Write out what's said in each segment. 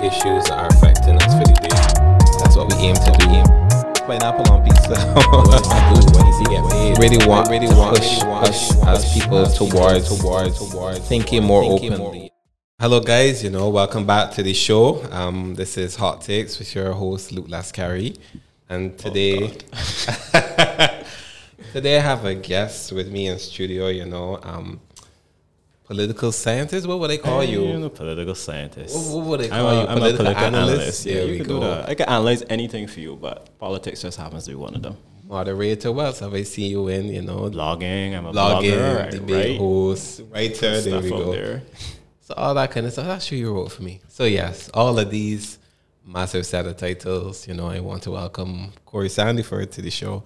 the issues that are affecting us for the day. That's what we aim to do. Pineapple on pizza. what is he get paid? Really want, really want, push, push as people towards, towards, towards thinking more openly. Hello, guys. You know, welcome back to the show. Um, this is Hot Takes with your host Luke Lascari, and today, today I have a guest with me in studio. You know, um, political scientist. What would they call eh, you? I'm a political scientist. What, what would they I'm call a, you? I'm Political, a political analyst. analyst. Yeah, you can go. do that. I can analyze anything for you, but politics just happens to be one of them. Moderator. What else have I seen you in? You know, Blogging, I'm a blogging, blogger, debate write host, writer. There we go. there. So all that kind of stuff. That's true. You wrote for me. So yes, all of these massive set of titles. You know, I want to welcome Corey Sanford to the show.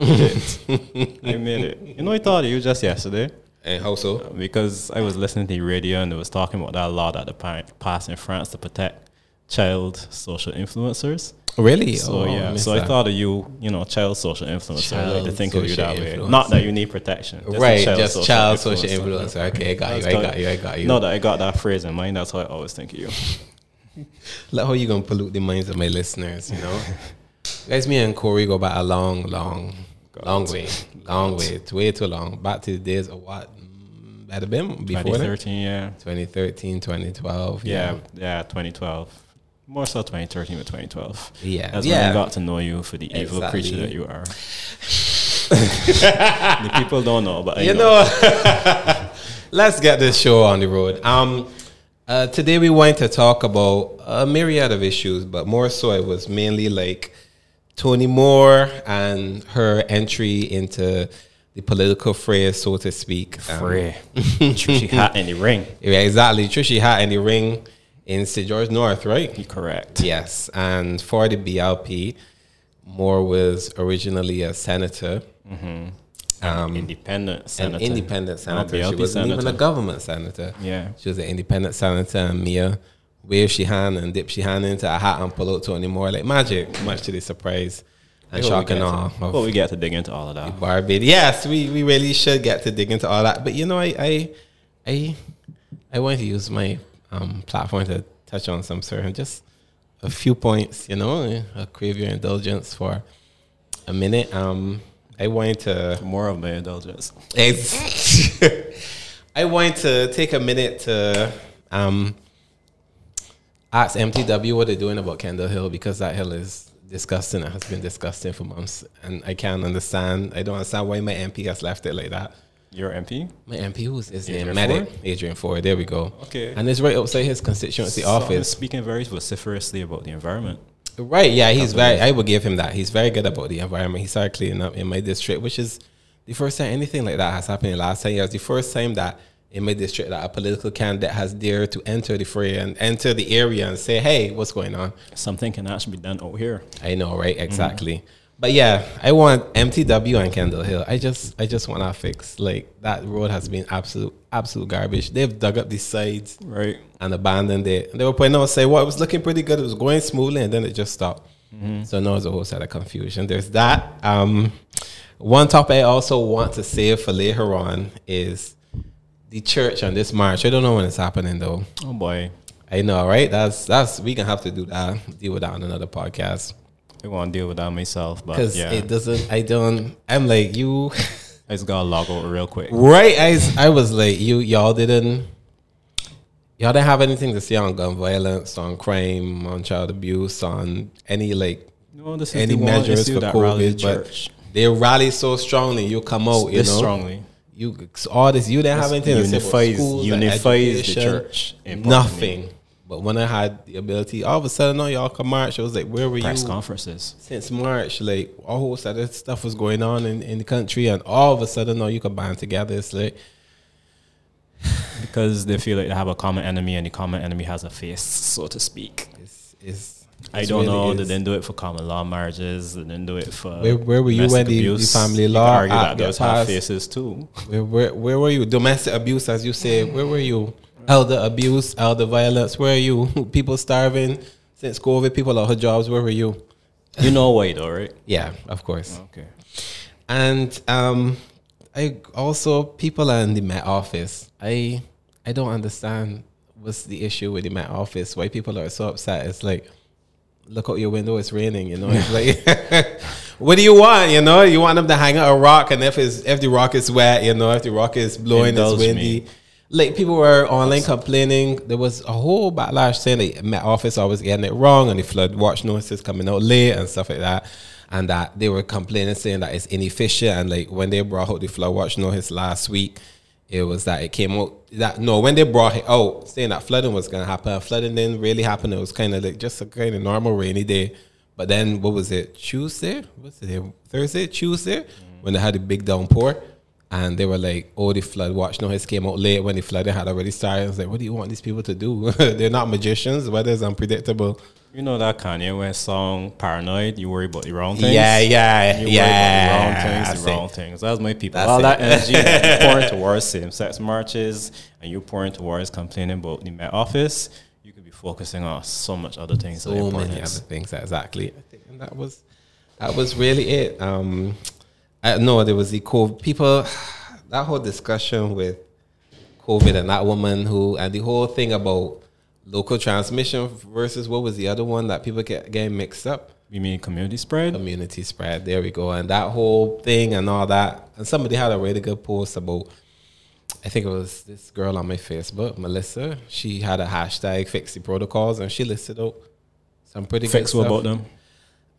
I made it. I made it. You know, I thought of you just yesterday And how so? because I was listening to the radio and they was talking about that law that the pa- passed in France to protect child social influencers. Oh, really? So Oh, yeah, missed so I thought of you, you know, child social influencer. I like to think of you that way. Not that you need protection, just right, child just social child social influencer. influencer. Okay, I got you. I got you. I got you. No, that I got that phrase in mind. That's how I always think of you. Like how you gonna pollute the minds of my listeners, you know? Guys, me and Corey go back a long, long, long way, long way, it's way too long. Back to the days of what? Had it been before that? 2013, yeah. 2013, 2012. yeah, yeah, 2012. More so 2013 with 2012. Yeah. That's yeah. when I got to know you for the evil Exactly. creature that you are. the people don't know, but I you know. know, let's get this show on the road. Um, uh, today we want to talk about a myriad of issues, but more so it was mainly like Toni Moore and her entry into the political fray, so to speak. Um, Free. Trishy hat in the ring. yeah, exactly. Trishy hat in the ring in St. George North, right? You correct. Yes, and for the BLP, Moore was originally a senator. Um, Independent an independent senator. She wasn't even a government senator. Yeah. She was an independent senator, and Mia waved she hand and dipped she hand into a hat and pull out Toni Moore like magic, much to the surprise and Before we shock get and to- of we get to dig into all of that. Barbados. Yes, we, we really should get to dig into all that. But you know, I I I, I want to use my um, platform to touch on some certain just a few points. You know, I crave your indulgence for a minute. Um, I want to More of my indulgence. I want to take a minute to um, ask MTW what they're doing about Kendal Hill because that hill is disgusting. It has been disgusting for months, and I can't understand. I don't understand why my MP has left it like that. Your MP? My MP, who's his name? Adrian Medic Ford? Adrian Forde. There we go. Okay. and it's right outside his constituency So office. speaking very vociferously about the environment. Right, yeah, he's very. I would give him that. He's very good about the environment. He started cleaning up in my district, which is the first time anything like that has happened in the last ten years. The first time that in my district that a political candidate has dared to enter the fray and enter the area and say, "Hey, what's going on?" Something can actually be done out here. I know, right? Exactly. But yeah, I want MTW and Kendal Hill. I just, I just want to fix like that road has been absolute, absolute garbage. They've dug up the sides Right. and abandoned it. And they were pointing out, say, well, it was looking pretty good. It was going smoothly, and then it just stopped. So now there's a whole set of confusion. There's that. Um, one topic I also want to save for later on is the church on this march. I don't know when it's happening though. Oh boy. I know, right? That's that's we gonna have to do that. Deal with that on another podcast I want to deal with that myself, but because yeah. it doesn't. I don't. I'm like you. I just gotta log out real quick. Right, I I was like, you y'all didn't y'all didn't have anything to say on gun violence, on crime, on child abuse, on any like No, this is any measures for COVID, but they rally so strongly. You come out, you know, strongly. You all this, you didn't have anything to say about unifies schools and unifies the education, church. Nothing. But when I had the ability, all of a sudden, no, y'all come march. I was like, where were Press you? conferences. since March, like all whole set of stuff was going on in, in the country, and all of a sudden, no, you could band together. It's like, Because they feel like they have a common enemy and the common enemy has a face, so to speak. it's, it's, I don't really know. is. They didn't do it for common law marriages. They didn't do it for. Where- where were you domestic when the- the abuse. family law argue that does have faces too. Where, where, where were you? Domestic abuse, as you say. Where were you? Elder abuse, elder violence. Where are you? People starving since COVID. People out of jobs. Where were you? You know why though, right? Yeah, of course. Okay. And um, I also people are in the Met office. I I don't understand what's the issue with the Met Office? Why people are so upset? It's like, look out your window, it's raining. You know, it's like, what do you want? You know, you want them to hang out a rock, and if it's if the rock is wet, you know, if the rock is blowing, it's windy. me. Like people were online complaining. There was a whole backlash saying that Met Office always getting it wrong, and the flood watch notices coming out late and stuff like that. And that they were complaining, saying that it's inefficient. And like when they brought out the flood watch notice last week, it was that it came out that no, when they brought it out, saying that flooding was gonna happen, flooding didn't really happen. It was kind of like just a kind of normal rainy day. But then what was it? Tuesday? What's it? Thursday? Tuesday? Mm-hmm. When they had a big downpour. And they were like, oh, the flood watch notice came out late when the flooding had already started. I was like, what do you want these people to do? They're not magicians. Weather is unpredictable. You know that Kanye West song "Paranoid"? You worry about the wrong things. Yeah, yeah, You yeah. worry about the wrong things, the wrong things. That's my people. That's All it. that energy you pouring towards same-sex marches and you pouring towards complaining about the Met Office, you could be focusing on so much other things. so many other things exactly I think, and that was that was really it um i know there was the covid people that whole discussion with covid and that woman who and the whole thing about local transmission versus what was the other one that people get getting mixed up You mean community spread? community spread there we go and that whole thing and all that and somebody had a really good post about I think it was this girl on my Facebook, Melissa. She had a hashtag fix the protocols and she listed out some pretty Fix good what stuff. about them?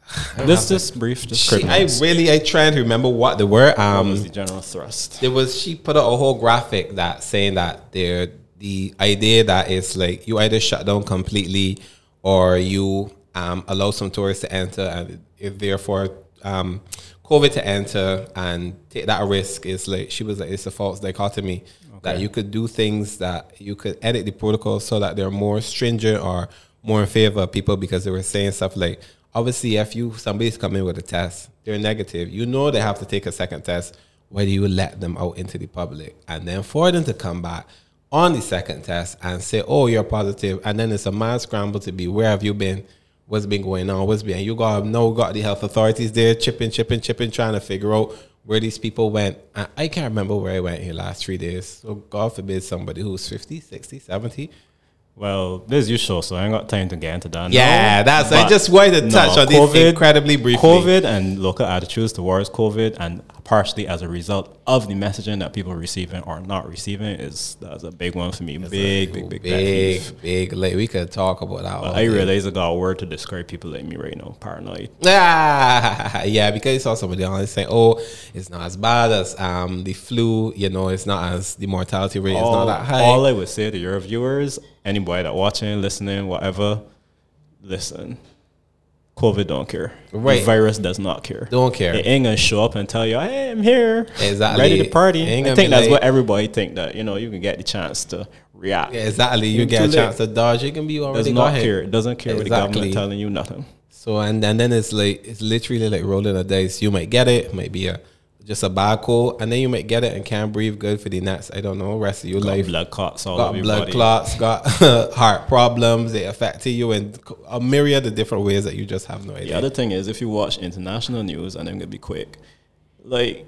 don't This have just brief, just I really I trying to remember what they were. What Um, was the general thrust? there was she put out a whole graphic that saying that there the idea that it's like you either shut down completely or you um, allow some tourists to enter and if therefore um, COVID to enter and take that risk is like she was like it's a false dichotomy. That you could do things that you could edit the protocol so that they're more stringent or more in favor of people because they were saying stuff like obviously if you somebody's coming with a test they're negative. You know they have to take a second test. Why do you let them out into the public and then for them to come back on the second test and say oh you're positive. and then it's a mad scramble to be where have you been what's been going on what's been you got no got the health authorities there chipping chipping chipping trying to figure out where these people went and i can't remember where i went in the last three days so god forbid somebody who's 50 60 70 Well, this is your show, so I ain't got time to get into that. now. Yeah, that's- I just wanted to touch on this incredibly briefly. COVID and local attitudes towards COVID, and partially as a result of the messaging that people are receiving or not receiving, is that's a big one for me. Big, big, big, pet big big like we could talk about that all I realize I got a word to describe people like me right now. Paranoid. Ah, yeah, because you saw somebody on saying, "Oh, it's not as bad as um the flu. You know, it's not as the mortality rate is not that high." all I would say to your viewers, anybody that watching, listening, whatever, listen. COVID don't care. Right. The virus does not care. Don't care. It ain't gonna show up and tell you, "Hey, I'm here, Exactly. ready to party." I think that's like- what everybody think that you know you can get the chance to react. Yeah, exactly. You You're get a late. chance to dodge. It can be already. does not care. It doesn't care what the government telling you nothing. So and, and then it's like it's literally like rolling a dice. You might get it, it might be a just a bad cold, and then you might get it and can't breathe good for the next. I don't know, rest of your Got life. blood clots all got over your blood body. clots, got heart problems. They affected you in a myriad of different ways that you just have no idea. The other thing is, if you watch international news, and I'm gonna be quick, like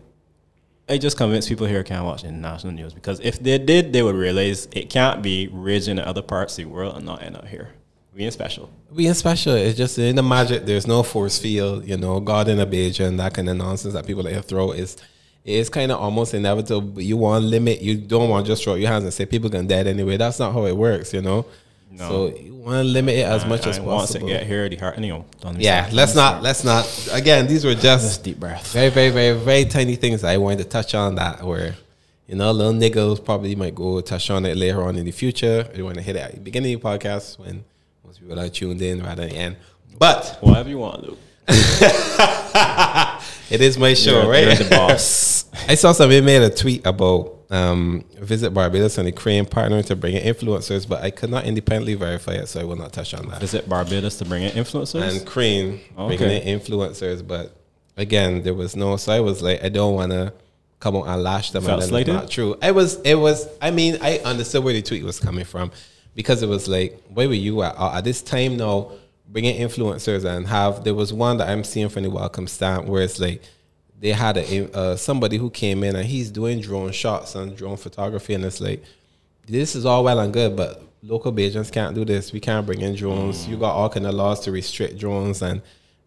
I just convince people here can't watch international news because if they did, they would realize it can't be raging in other parts of the world and not end up here. We ain't special. Being special, it's just in the magic. There's no force field, you know, God in a beige and that kind of nonsense that people like to throw is. It's kind of almost inevitable. But you want to limit. You don't want to just throw up your hands and say people can dead anyway. That's not how it works, you know. No. So you want to limit it as much as And once it possible. get here, the heart, you don't Yeah, let's don't start. Let's not. Again, these were just Just deep breath. very, very, very, very tiny things I wanted to touch on that were, you know, little niggles probably might go touch on it later on in the future. I want to hit it at the beginning of the podcast when most people are tuned in right at the end. But Whatever you want, Luke. it is my show, You're- right? You're the boss. I saw somebody made a tweet about um, Visit Barbados and the Crane partnering to bring in influencers, but I could not independently verify it, so I will not touch on that. Visit Barbados to bring in influencers. and Crane Okay. bringing in influencers, but again, there was no. So I was like, I don't want to come out and lash them. Felt and slighted? not true. I was. It was. I mean, I understood where the tweet was coming from because it was like, where were you at at this time now? Bringing influencers and have there was one that I'm seeing from the welcome stamp where it's like they had a uh, somebody who came in and he's doing drone shots and drone photography and it's like this is all well and good, but local Bajans can't do this. We can't bring in drones. You got all kind of laws to restrict drones, and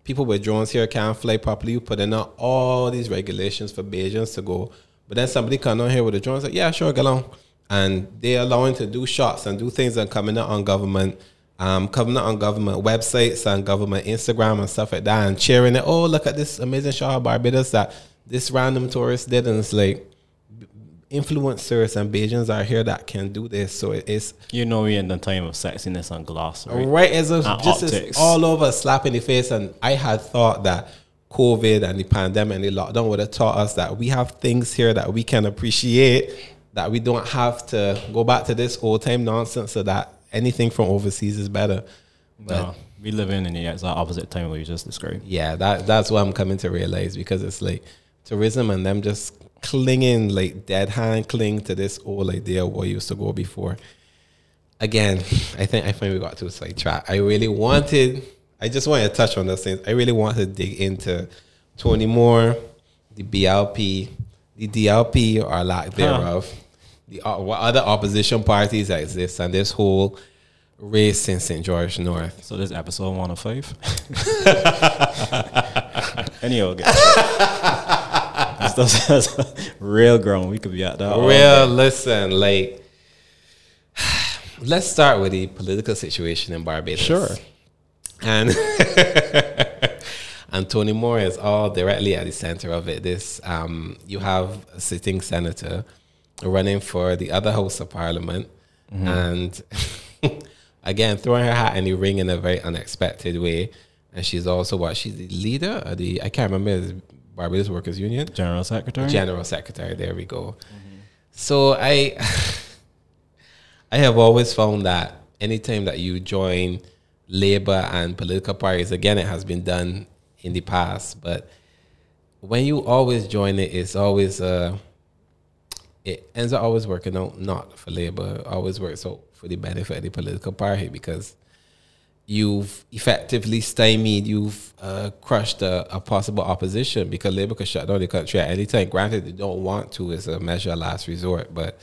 people with drones here can't fly properly. You put in all these regulations for Bajans to go, but then somebody come on here with a drone, say, "Yeah, sure, get along," and they're allowing to do shots and do things and coming out on government. Um, coming out on government websites and government Instagram and stuff like that, and cheering it. Oh, look at this amazing shot of Barbados that this random tourist did, and it's like influencers and Bajans are here that can do this. So it's You know, we're in the time of sexiness and gloss, right? right as a, just all over slap in the face. And I had thought that COVID and the pandemic and the lockdown would have taught us that we have things here that we can appreciate, that we don't have to go back to this old time nonsense so that anything from overseas is better. But No, we live in the exact opposite time what you just described. yeah, that that's what I'm coming to realize because it's like tourism and them just clinging like dead hand cling to this old idea of what used to go before. Again, I think I think we got to sidetrack. I really wanted, I just wanted to touch on those things. I really wanted to dig into Toni Moore, the BLP, the DLP or lack thereof, the uh, what other opposition parties that exist, and this whole race in St. George North. So this episode one of five. Anyway, okay. this stuff is real grown. We could be at that. Real, listen, like, let's start with the political situation in Barbados. Sure. And and Toni Moore is all directly at the center of it. This um, you have a sitting senator running for the other house of parliament, and again throwing her hat in the ring in a very unexpected way. And she's also what she's the leader of the I can't remember Barbados Workers Union. General Secretary. General Secretary. There we go. So I, I have always found that anytime that you join labor and political parties, again, it has been done in the past, but when you always join it, it's always uh, it ends up always working out not for labor, always works out for the benefit of the political party because you've effectively stymied, you've uh, crushed a, a possible opposition because Labour could shut down the country at any time. Granted, they don't want to as a measure of last resort, but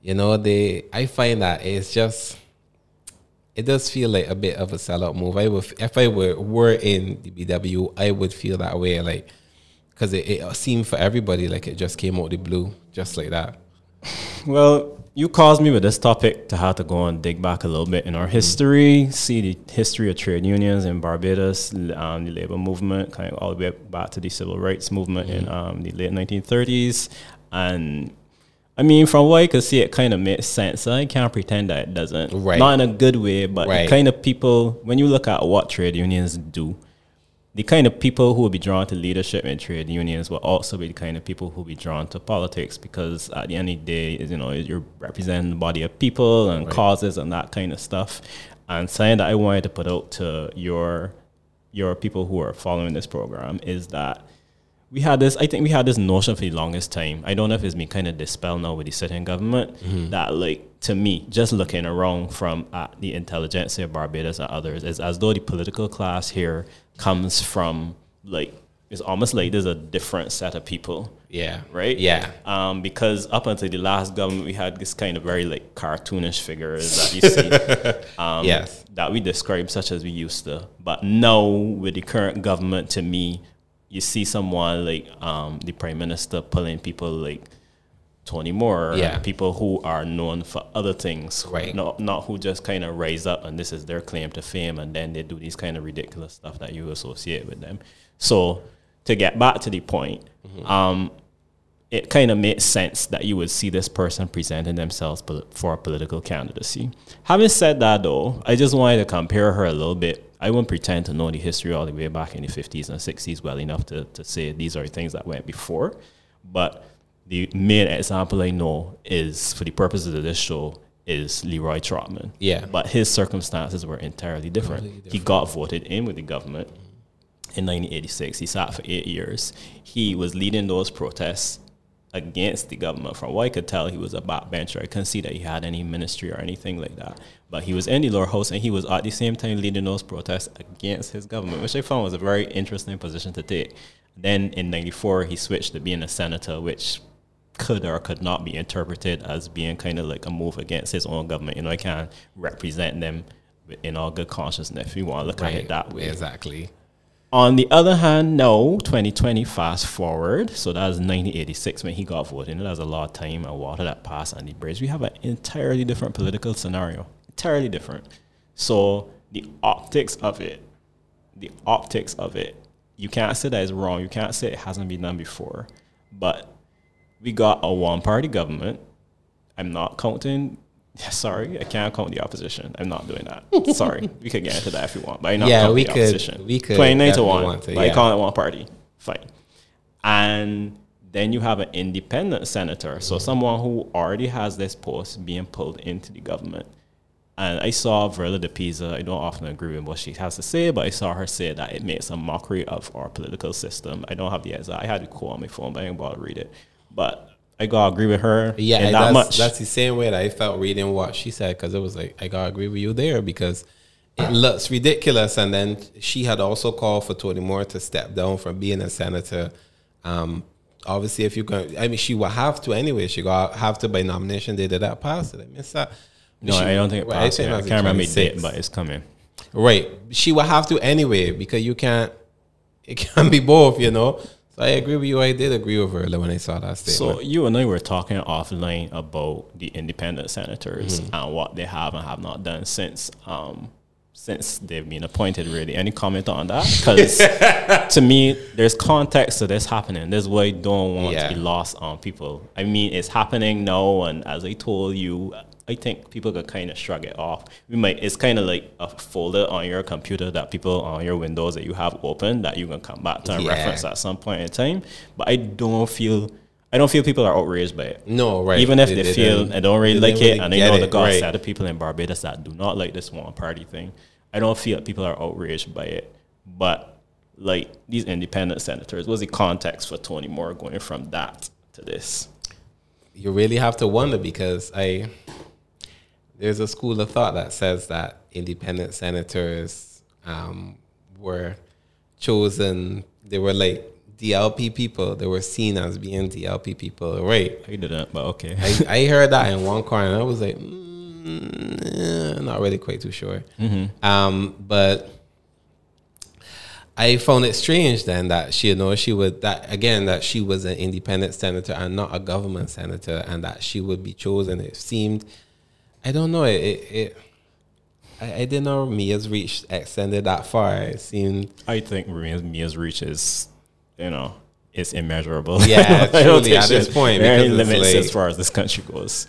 you know, they. I find that it's just. It does feel like a bit of a sellout move. I would, if I were were in DBW, I would feel that way, like because it, it seemed for everybody like it just came out the blue, just like that. Well, you caused me with this topic to have to go and dig back a little bit in our history, see the history of trade unions in Barbados, um, the labor movement, kind of all the way back to the civil rights movement in um, the late 1930s. And I mean, from what I could see, it kind of makes sense. I can't pretend that it doesn't. Right. Not in a good way, but Right. the kind of people, when you look at what trade unions do, the kind of people who will be drawn to leadership in trade unions will also be the kind of people who will be drawn to politics because at the end of the day, you know, you're representing the body of people and Right. causes and that kind of stuff. And something that I wanted to put out to your your people who are following this program is that we had this, I think we had this notion for the longest time. I don't know if it's been kind of dispelled now with the sitting government that, like, to me, just looking around from uh, the intelligentsia of Barbados and others, is as though the political class here comes from, like, it's almost like there's a different set of people Yeah. right? Yeah. Um, because up until the last government, we had this kind of very like cartoonish figures that you see. um, Yes. That we describe such as we used to. But now with the current government, to me, you see someone like um, the prime minister pulling people like Toni Moore, Yeah. people who are known for other things, Right. Not not who just kind of rise up and this is their claim to fame, and then they do these kind of ridiculous stuff that you associate with them. So to get back to the point, um, it kind of makes sense that you would see this person presenting themselves for a political candidacy. Having said that, though, I just wanted to compare her a little bit. I won't pretend to know the history all the way back in the 50s and 60s well enough to, to say these are things that went before. But the main example I know is, for the purposes of this show, is Leroy Trotman. Yeah. But his circumstances were entirely different. Completely He got voted in with the government in 1986. He sat for eight years. He was leading those protests against the government. From what I could tell, he was a backbencher. I couldn't see that he had any ministry or anything like that. But he was in the lower house and he was at the same time leading those protests against his government, which I found was a very interesting position to take. Then in 94, he switched to being a senator, which could or could not be interpreted as being kind of like a move against his own government. You know, I can't represent them in all good consciousness if you want to look at it that way. Exactly. On the other hand, no, 2020 fast forward. So that was 1986 when he got voted. That was a lot of time and water that passed on the bridge. We have an entirely different political scenario. Entirely different. So the optics of it, the optics of it, you can't say that is wrong. You can't say it hasn't been done before. But we got a one party government. I'm not counting Sorry, I can't count the opposition. I'm not doing that. Sorry, we could get into that if you want, but I'm not Yeah, we the could- opposition. we could Twenty nine to one, to, but I yeah. call it one party. Fine, and then you have an independent senator, so mm-hmm. someone who already has this post being pulled into the government. And I saw Verla De Peiza. I don't often agree with what she has to say, but I saw her say that it makes a mockery of our political system. I don't have the exact. I had to quote on my phone, but I didn't bother to read it. But I gotta agree with her. Yeah, and that that's, much. that's the same way that I felt reading what she said because it was like I gotta agree with you there because it looks ridiculous. And then she had also called for Toni Moore to step down from being a senator. Um, obviously, if you're going, I mean, she will have to anyway. She got have to by nomination. They did that pass it. I miss that. No, She- I don't think it right, passed. I that's the can't remember the date, but it's coming. Right. She will have to anyway because you can't. It can't be both, you know. So I agree with you. I did agree with her when I saw that statement. So you and I were talking offline about the independent senators Mm-hmm. and what they have and have not done since um, since they've been appointed. Really, any comment on that? Because to me, there's context to this happening. This is why don't want Yeah. to be lost on people. I mean, it's happening now, and as I told you. I think people could kind of shrug it off. We might. It's kind of like a folder on your computer that people on your Windows that you have open that you can come back to and Yeah. reference at some point in time. But I don't feel. I don't feel people are outraged by it. no, right. Even if they, feel didn't- I don't really like it, really and I get know the it, God right. said the people in Barbados that do not like this one party thing. I don't feel people are outraged by it. But like these independent senators, what's the context for Toni Moore going from that to this? you really have to wonder because I there's a school of thought that says that independent senators um, were chosen. They were like DLP people. They were seen as being DLP people, right? I didn't, but okay. I, I heard that in one corner. and I was like, mm, eh, not really quite too sure. Um, but I found it strange then that she, you know, she would that again that she was an independent senator and not a government senator, and that she would be chosen. It seemed, I don't know, it. it, it I, I didn't know Mia's reach extended that far. It seemed I think Mia's, Mia's reach is, you know, it's immeasurable. Yeah, I truly, at this point, there are any because it's limits like- as far as this country goes.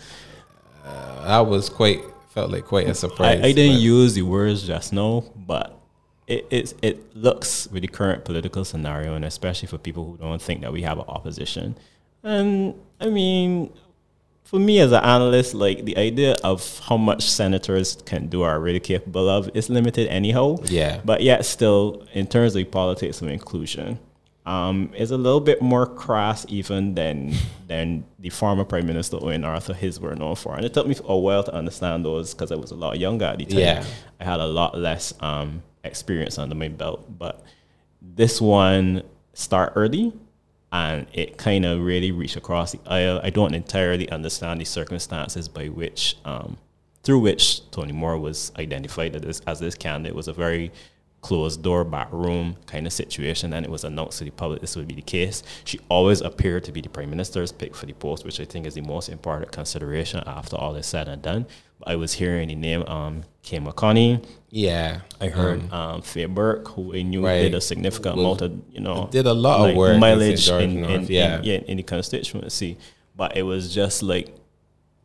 Uh, that was quite felt like quite a surprise. I didn't use the words just now, but it, it it looks with the current political scenario, and especially for people who don't think that we have an opposition. And I mean, for me as an analyst, like the idea of how much senators can do or are really capable of is limited anyhow. Yeah. But yet, still, in terms of politics of inclusion, um, is a little bit more crass even than than the former prime minister Owen Arthur his were known for. And it took me a while to understand those because I was a lot younger at the time. Yeah. I had a lot less um, experience under my belt. But this one start early and it kind of really reached across the aisle. I don't entirely understand the circumstances by which, um, through which Toni Moore was identified as this, as this candidate. It was a very closed door back room kind of situation and it was announced to the public this would be the case. She always appeared to be the prime minister's pick for the post, which I think is the most important consideration after all is said and done. I was hearing the name um, Kim McConney. Yeah, I heard um, Faye Burke, who I knew Right. did a significant Was- amount of, you know, did a lot of work mileage in, North, in, yeah. in, yeah, in the constituency. But it was just like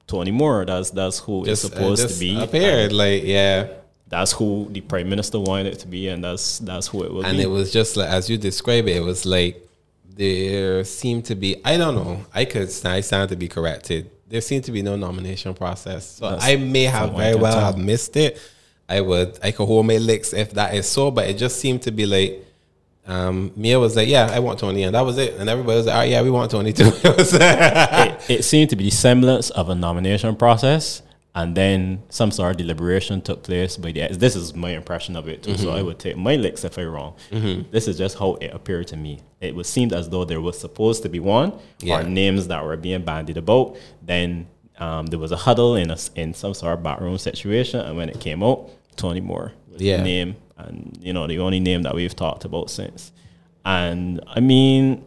Toni Moore. That's that's who just, it's uh, supposed just to be. appeared and like yeah, That's who the prime minister wanted it to be, and that's that's who it will and be. it was just like as you describe it, it was like there seemed to be I don't know I could I stand to be corrected. There seemed to be no nomination process, so That's I may have from what I very well have missed it. I would I could hold my licks if that is so, but it just seemed to be like. Um, Mia was like, "Yeah, I want Toni," and that was it. And everybody was like, "Oh yeah, we want Toni too." It, it seemed to be the semblance of a nomination process, and then some sort of deliberation took place. But yeah, this is my impression of it too. So I would take my licks if I'm wrong. This is just how it appeared to me. It was seemed as though there was supposed to be one Yeah. or names that were being bandied about. Then um, there was a huddle in a, in some sort of backroom situation, and when it came out, Toni Moore was Yeah. the name, and you know the only name that we've talked about since. And I mean,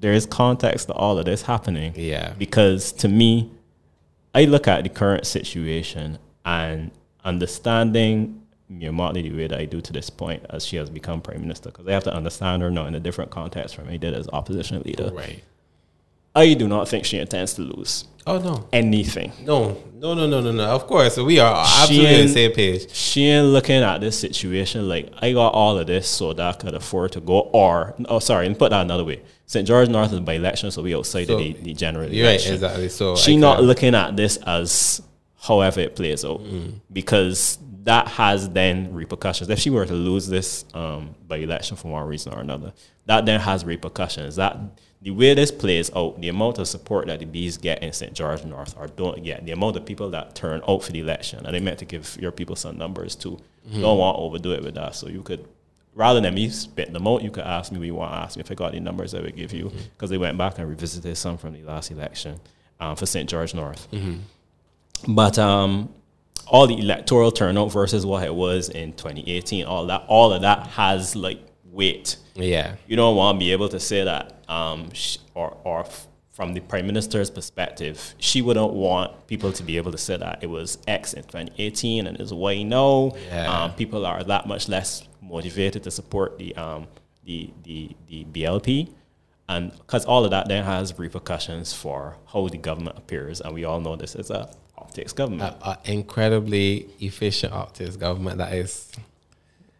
there is context to all of this happening. Yeah. Because to me, I look at the current situation and understanding Mia Mottley the way that I do to this point as she has become prime minister, because I have to understand her now in a different context from I did as opposition leader. Right. I do not think she intends to lose Oh no. anything. No, no, no, no, no, no. Of course, we are absolutely on the same page. She ain't looking at this situation like I got all of this so that I could afford to go. Or oh, sorry, and put that another way. St. George North is by election, so we outside So, of the, the general You're right, exactly. So she not uh, looking at this as however it plays out mm. because that has then repercussions. If she were to lose this um, by election for one reason or another, that then has repercussions. That the way this plays out, the amount of support that the bees get in St. George North or don't get, the amount of people that turn out for the election, and they meant to give your people some numbers too. Mm-hmm. Don't want to overdo it with that, so you could. Rather than me spitting them out, you could ask me what you want to ask me. If I got the numbers, I would give you because they went back and revisited some from the last election um, for St. George North. But um, all the electoral turnout versus what it was in 2018, all that, all of that has like weight. Yeah. You don't want to be able to say that, um, sh- or or f- from the prime minister's perspective, she wouldn't want people to be able to say that it was X in 2018 and it's Y now. Yeah. Um, people are that much less motivated to support the um, the the the BLP. And because all of that then has repercussions for how the government appears, and we all know this is a optics government. A, a incredibly efficient optics government that is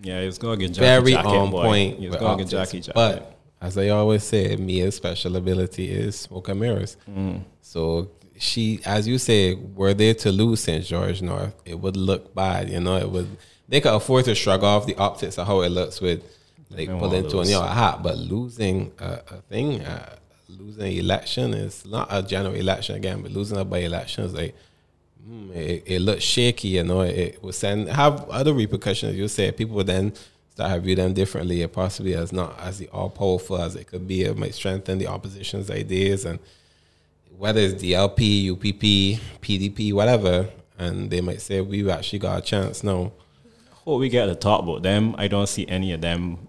yeah, it's gonna get very on boy. point. It's gonna get optics. Jackie Jacket. But as I always say, Mia's special ability is smoke and mirrors. Mm. So she, as you say, were they to lose St. George North, it would look bad. You know, it would. They could afford to shrug off the optics of how it looks with like pulling out a hat, but losing a, a thing, uh, losing an election is not a general election again, but losing a by election is like mm, it, it looks shaky, you know. It, it will send have other repercussions. You say people then start to view them differently, and possibly as not as the all powerful as it could be. It might strengthen the opposition's ideas, and whether it's DLP, UPP, PDP, whatever, and they might say we've actually got a chance now. What we get to talk about them, I don't see any of them.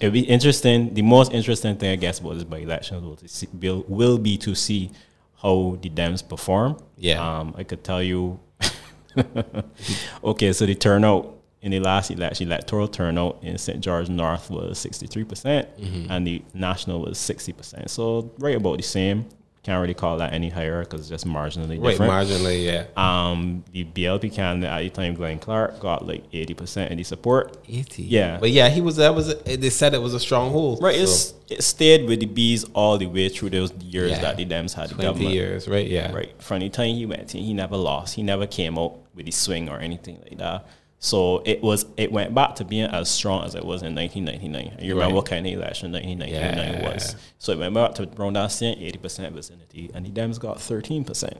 It'll be interesting. The most interesting thing, I guess, about this by elections will, see, will, will be to see how the Dems perform. Yeah. Um, I could tell you. okay, so the turnout in the last election, electoral turnout in St. George North was 63%, percent Mm-hmm. and the national was 60%. So, right about the same. Can't really call that any higher because it's just marginally Right, different. marginally, yeah. Um, the BLP candidate at the time, Gline Clarke, got like eighty percent of the support. Eighty. Yeah. but yeah, he was. That was. A, they said it was a stronghold. Right, so it's, it stayed with the bees all the way through those years Yeah. that the Dems had the government. years, right? Yeah, Right, from the time he went in, he never lost. He never came out with the swing or anything like that. So it was. It went back to being as strong as it was in 1999. And you remember Right. what kind of election 1999 Yeah. was? So it went back to around that same 80 percent vicinity, and the Dems got 13 percent,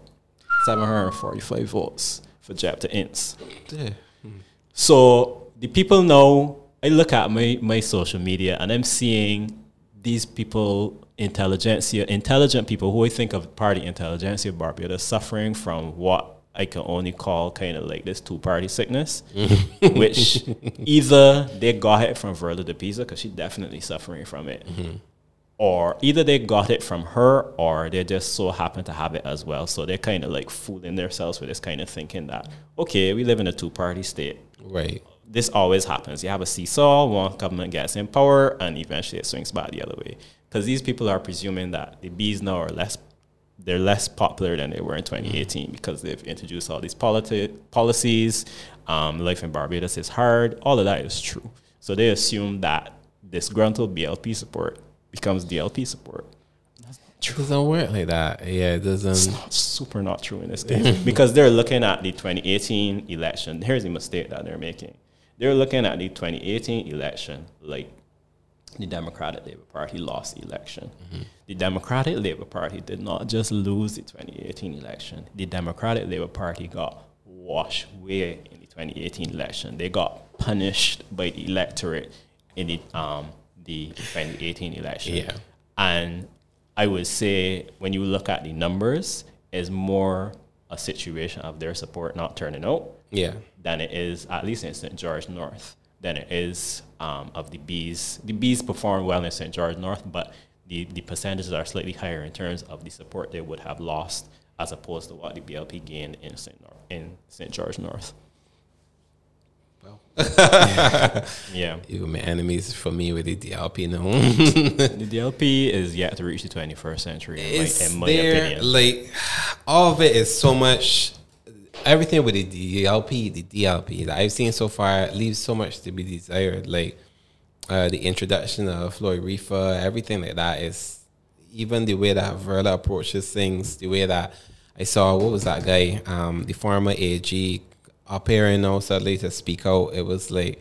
745 votes for to Ince. Yeah. Hmm. So the people know. I look at my, my social media and I'm seeing these people, intelligentsia, intelligent people who I think of party intelligentsia Barbados suffering from what I can only call kind of like this two party sickness, which either they got it from Verla De Peiza because she's definitely suffering from it, mm-hmm. or either they got it from her or they just so happen to have it as well. So they're kind of like fooling themselves with this kind of thinking that, okay, we live in a two party state Right. this always happens. You have a seesaw, one government gets in power, and eventually it swings back the other way. Because these people are presuming that the bees now are less, they're less popular than they were in 2018 because they've introduced all these politi- policies. Um, life in Barbados is hard. All of that is true. So they assume that disgruntled BLP support becomes DLP support. It doesn't work like that. Yeah, it doesn't. It's not super not true in this case because they're looking at the 2018 election. Here's the mistake that they're making. They're looking at the 2018 election like the Democratic Labour Party lost the election. The Democratic Labour Party did not just lose the 2018 election. The Democratic Labour Party got washed away in the 2018 election. They got punished by the electorate in the um the 2018 election. Yeah. And I would say when you look at the numbers, it's more a situation of their support not turning out Yeah. than it is, at least in St. George North, than it is um, of the bees. The bees perform well in St. George North, but the, the percentages are slightly higher in terms of the support they would have lost as opposed to what the BLP gained in St. Nor- in St. George North. Well. Yeah. You my enemies for me with the DLP now. The DLP is yet to reach the 21st century, in my- in my there, opinion. like all of it is so much. Everything with the DLP, the DLP that I've seen so far leaves so much to be desired. Like uh, the introduction of Floyd Reifer, everything like that is even the way that Verla approaches things, the way that I saw what was that guy, um, the former AG appearing now suddenly to speak out. It was like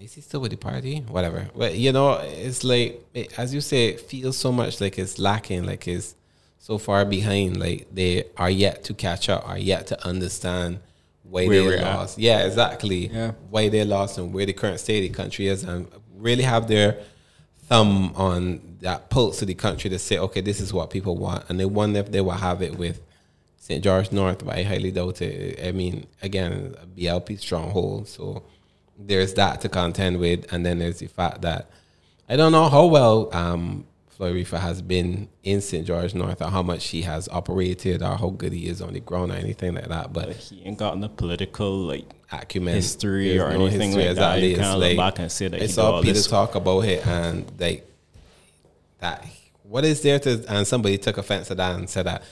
is he still with the party? Whatever. But you know, it's like it, as you say, it feels so much like it's lacking, like it's so far behind. Like they are yet to catch up, are yet to understand why Where they we're at. lost. Yeah, exactly. Yeah. Why they lost and where the current state of the country is, and really have their thumb on that pulse of the country to say, okay, this is what people want, and they wonder if they will have it with St. George North, but I highly doubt it. I mean, again, a BLP stronghold, so there's that to contend with, and then there's the fact that I don't know how well um, Floyd Reifer has been in St. George North, or how much he has operated, or how good he is on the ground, or anything like that. But Like, he ain't gotten no political like acumen, history or no anything history, like that. You. It's can't look back and say that I he saw all Peter talk about it, and like that. What is there to? And somebody took offense to that and said that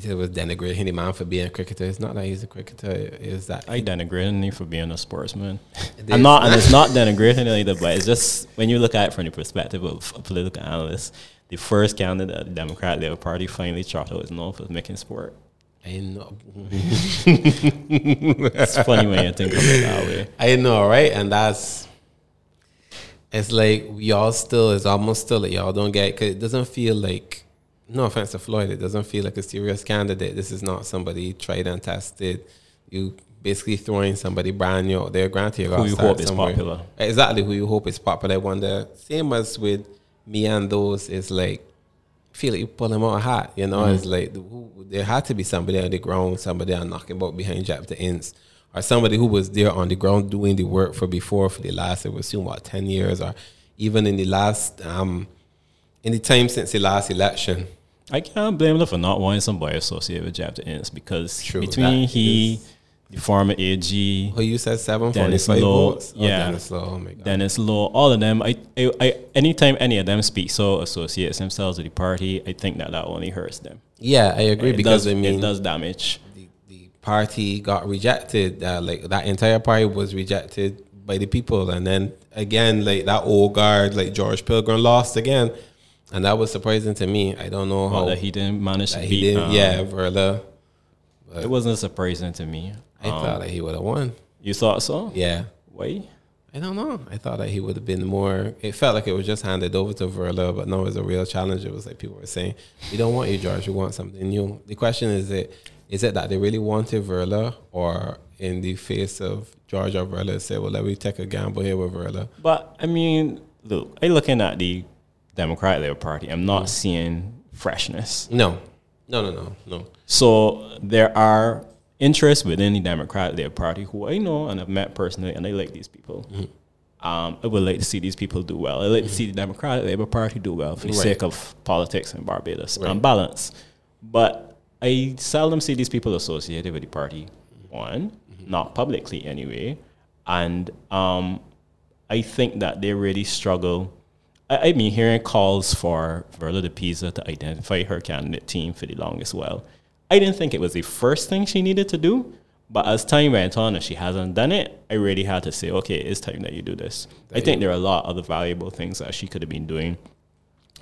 Peter was denigrating him for being a cricketer. It's not that he's a cricketer. It's that I denigrate him for being a sportsman. I'm not, and it's not denigrating either, but it's just when you look at it from the perspective of a political analyst, the first candidate of the Democrat Labour Party finally out his nose for making sport. I know. It's funny when you think of it that way. I know, right? And that's it's like y'all still it's almost still like y'all don't get because it doesn't feel like no offense to Floyd, it doesn't feel like a serious candidate. This is not somebody tried and tested. You basically throwing somebody brand new out there. Granted, you Who you hope is popular. Exactly who you hope is popular. I wonder. Same as with me and those is like feel like you pull them out of hat. You know, it's like who, there had to be somebody on the ground, somebody on knocking about behind Jepter Ince, or somebody who was there on the ground doing the work for before for the last, I would assume, what ten years, or even in the last, um, in the time since the last election. I can't blame them for not wanting somebody associated with Jepter Ince because True, between he, the former AG, Who you said seven Dennis Lowe, votes? Oh, yeah. Dennis Lowe. Oh my god. Dennis Lowe, all of them. I, I, I, anytime any of them speak so associates themselves with the party, I think that that only hurts them. yeah, I agree It because does, I mean it does damage. the, the party got rejected. Uh, like that entire party was rejected by the people, and then again, like that old guard, like George Pilgrim, lost again, and that was surprising to me. I don't know Well, how that he didn't manage to beat. um, yeah, Verla. it wasn't surprising to me. I Um, thought that he would have won. you thought so? Yeah. Why? I don't know. I thought that he would have been more. It felt like it was just handed over to Verla, but no, it was a real challenge. It was like people were saying, "We don't want you, George. We want something new." The question is: it is it that they really wanted Verla, or in the face of George or Verla, say, "Well, let me take a gamble here with Verla"? But I mean, look, I looking at the Democratic Labour Party. I'm not seeing freshness. No, no, no, no, no. So there are interests within the Democratic Labour Party who I know and I've met personally, and I like these people. Um, I would like to see these people do well. I like to see the Democratic Labour Party do well for the Right. sake of politics in Barbados Right. and balance. But I seldom see these people associated with the party. One, not publicly anyway, and um, I think that they really struggle. I, I've been hearing calls for Verla De Peiza to identify her candidate team for the longest while. I didn't think it was the first thing she needed to do, but as time went on and she hasn't done it, I really had to say, okay, it's time that you do this. I think there are a lot of other valuable things that she could have been doing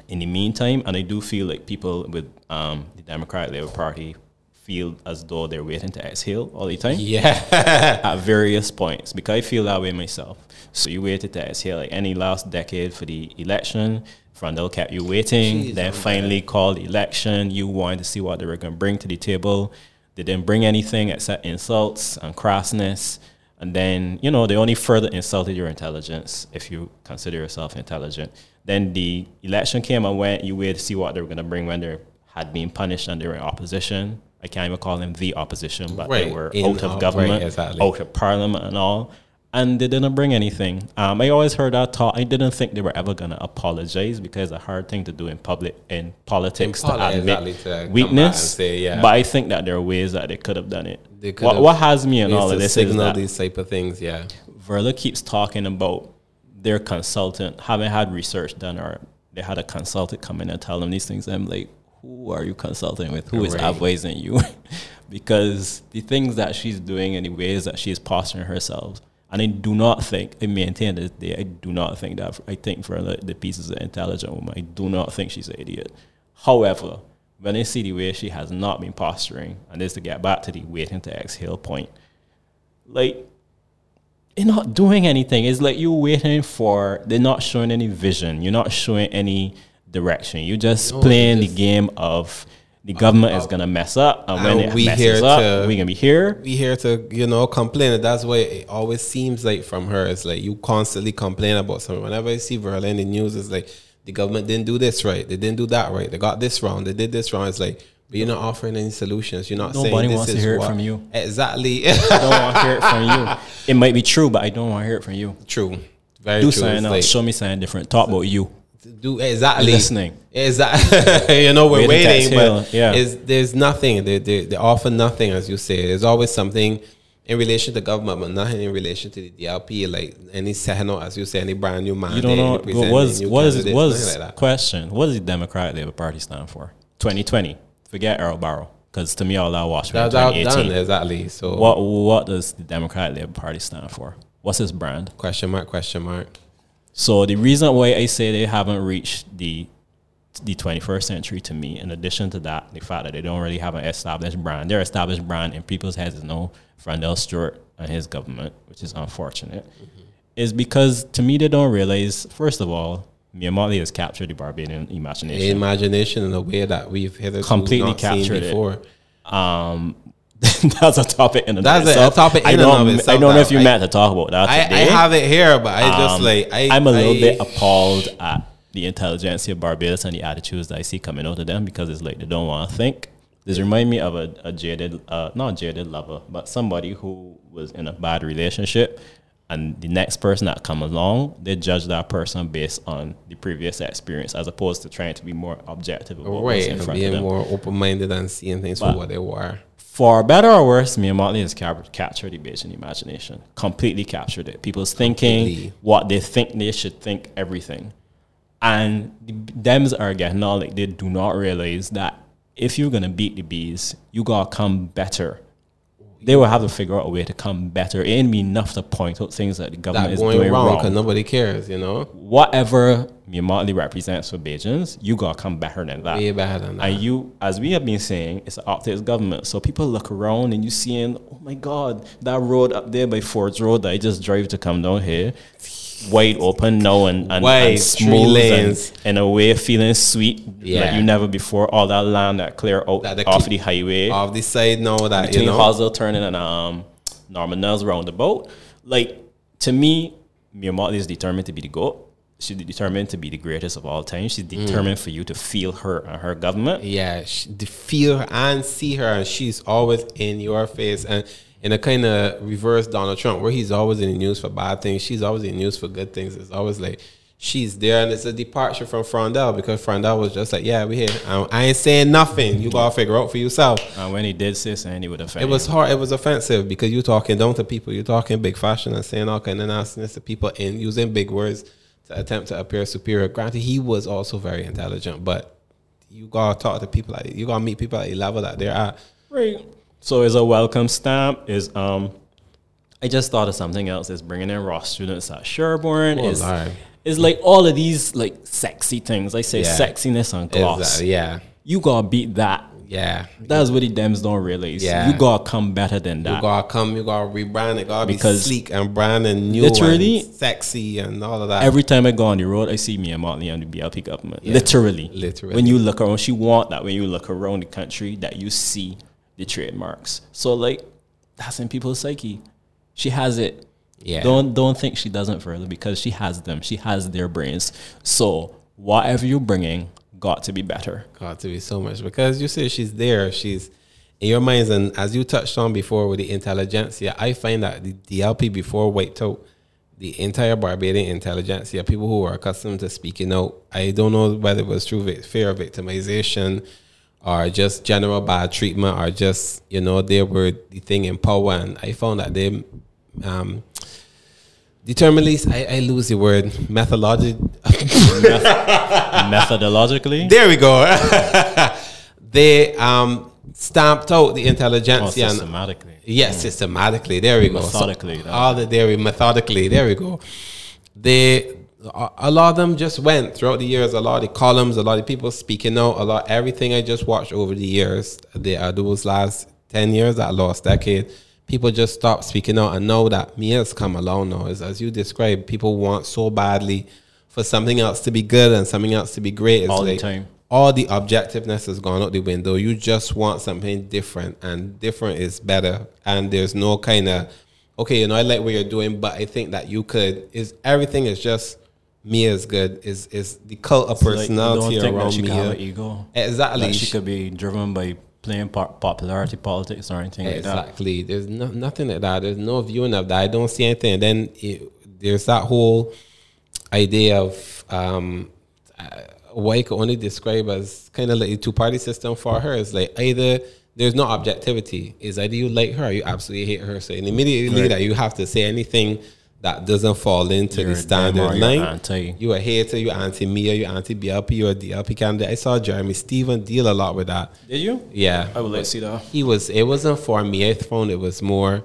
in the meantime, and I do feel like people with um, the Democratic Labour Party feel as though they're waiting to exhale all the time Yeah, at various points because I feel that way myself. So you waited to exhale like any last decade for the election. Freundel kept you waiting. Jeez, then I'm finally called the election. You wanted to see what they were going to bring to the table. They didn't bring anything except insults and crassness. And then, you know, they only further insulted your intelligence if you consider yourself intelligent. Then the election came and went. You waited to see what they were going to bring when they had been punished and they were in opposition. I can't even call them the opposition, but Right, they were in out of government, right, exactly. out of parliament and all. And they didn't bring anything. Um, I always heard that talk. I didn't think they were ever going to apologize because it's a hard thing to do in public, in politics, poli- to admit exactly, to weakness. say, yeah. But I think that there are ways that they could have done it. They could What, what has me in all of this is signal that these type of things. Yeah, Verla keeps talking about their consultant having had research done or they had a consultant come in and tell them these things. I'm like, who are you consulting with? Who is Right. advising you? because the things that she's doing and the ways that she's posturing herself, and I do not think, I maintain this day, I do not think that, I think Verla, De Peiza is an intelligent woman. I do not think she's an idiot. However, when I see the way she has not been posturing, and this to get back to the waiting to exhale point, like you're not doing anything. It's like you're waiting for. They're not showing any vision. You're not showing any direction. You're just No, playing just- the game of the government is uh, gonna mess up, and when And it we messes up, to- we're gonna be here. we here to you know complain. And that's why it always seems like from her, it's like you constantly complain about something. Whenever I see Verla in the news, it's like the government didn't do this right, they didn't do that right, they got this wrong, they did this wrong. It's like. But you're not offering any solutions. You're not saying Nobody this wants to hear it what- from you. Exactly. I don't want to hear it from you. It might be true, but I don't want to hear it from you. true. Very Do true. something else. like- Show me something different. Talk about you. Do exactly Listening. Exactly. you know, we're Waiting but yeah. is there's nothing. They, they they offer nothing, as you say. There's always something in relation to government, but nothing in relation to the DLP. Like any out, as you say, any brand new man. You don't know what is what is what is like question? What does the Democratic Labour Party stand for? 2020. Forget Errol Barrow, because to me all that was out 2018. done exactly. So What what does the Democratic Labour Party stand for? What's his brand? question mark? Question mark. So the reason why I say they haven't reached the the 21st century to me, in addition to that, the fact that they don't really have an established brand. Their established brand in people's heads is no Freundel Stuart and his government, which is unfortunate, is because to me they don't realize, first of all, Mottley has captured the Barbadian imagination. Imagination in a way that we've hitherto Completely not seen captured it. before. Um, that's a topic in and That's of a- itself. topic I in don't, and of I don't know if you I- meant to talk about that I, I have it here, but I just Um, like I, I'm a little I- bit appalled at the intelligence of Barbados and the attitudes that I see coming out of them because it's like they don't want to think. This remind me of a, a jaded, uh, not jaded lover, but somebody who was in a bad relationship, and the next person that come along, they judge that person based on the previous experience, as opposed to trying to be more objective about right in and front of being more open minded and seeing things But- for what they were. For better or worse, Mia Mottley has cap- captured the Bajan imagination. Completely captured it. People's thinking, Completely. what they think they should think, everything. And the Dems are getting all like they do not realize that if you're gonna beat the bees, you gotta come better. They will have to figure out a way to come better. It ain't enough to point out things that the government That is doing wrong because nobody cares, you know. Whatever Mottley represents for Bajans, you gotta come better than that. Way better than that. And you, as we have been saying, it's an optics government. So people look around and you seeing, oh my God, that road up there by Ford's Road that I just drove to come down here, wide open now and, and, Wide, and three smooth lanes. and in a way feeling sweet like Yeah. you never before. All that land that clear out That the off the highway Off the side now that between you know. Hosel turning and um Norman Niles roundabout. Like to me, Mia Mottley is determined to be the GOAT. She's determined to be the greatest of all time. She's Mm. determined for you to feel her and her government. yeah, sh to feel her and see her, and she's always in your face, and in a kind of reverse Donald Trump, where he's always in the news for bad things, she's always in the news for good things. It's always like she's there, and it's a departure from Freundel because Freundel was just like, "Yeah, we here. I, I ain't saying nothing. You gotta figure out for yourself." And when he did say something, he would have It was hard. It was offensive because you're talking down to people. You're talking big fashion and saying all kind of nastiness to people and using big words to attempt to appear superior. Granted, he was also very intelligent, but you gotta talk to people like you gotta meet people at the level that they're at. Right. So it's a welcome stamp is um I just thought of something else is bringing in Ross students at Sherbourne Oh, is is like all of these like sexy things. I say Yeah. sexiness and gloss. Exactly. Yeah, You gotta beat that. yeah. That's what the Dems don't realize. Yeah. You gotta come better than that. You gotta come. You gotta rebrand it. Gotta Because be sleek and brand and new, literally, and sexy and all of that. Every time I go on the road, I see Mia Mottley and the BLP government. Yeah. Literally. Literally. When you look around, she want that when you look around the country that you see the trademarks. So like that's in people's psyche. She has it. Yeah. Don't don't think she doesn't further because she has them. She has their brains. So whatever you're bringing got to be better. got to be so much because you say she's there. She's in your minds, and as you touched on before with the intelligentsia, I find that the DLP before wiped out the entire Barbadian intelligentsia, people who were accustomed to speaking out. I don't know whether it was through fear of victimization or just general bad treatment or just, you know, they were the thing in power. And I found that they, um, determinedly, I, I lose the word, methodology. Methodologically, There we go. they um, stamped out the intelligentsia. and- systematically. Yes, systematically. There we go. So Methodically, that- all the there we methodically. There we go. They a lot of them just went throughout the years. A lot of the columns, a lot of people speaking out. A lot everything I just watched over the years. The uh, those last ten years, that last decade. People just stopped speaking out and know that Mia has come along now. As, as you described, people want so badly for something else to be good and something else to be great. It's All the time. all the objectiveness has gone out the window. You just want something different, and different is better. And there's no kind of okay, you know, I like what you're doing, but I think that you could. Is everything is just Mia is good. Is is the cult of Like, you personality don't think that around me? could have ego. Exactly. That she could be driven by playing par- popularity politics or anything like that. Exactly. There's no, nothing like that. There's no viewing of that. I don't see anything. And then it, there's that whole idea of um, uh, what I could only describe as kind of like a two party system for her. It's like either there's no objectivity. Is either you like her or you absolutely hate her. So immediately Right. that you have to say anything that doesn't fall into You're the a standard Dem or you're line. anti. You a hater, you anti Mia, you anti BLP, you're a DLP candidate. I saw Jeremy Steven deal a lot with that. Did you? Yeah. I would like to see that. He was. It wasn't for me. I it was more.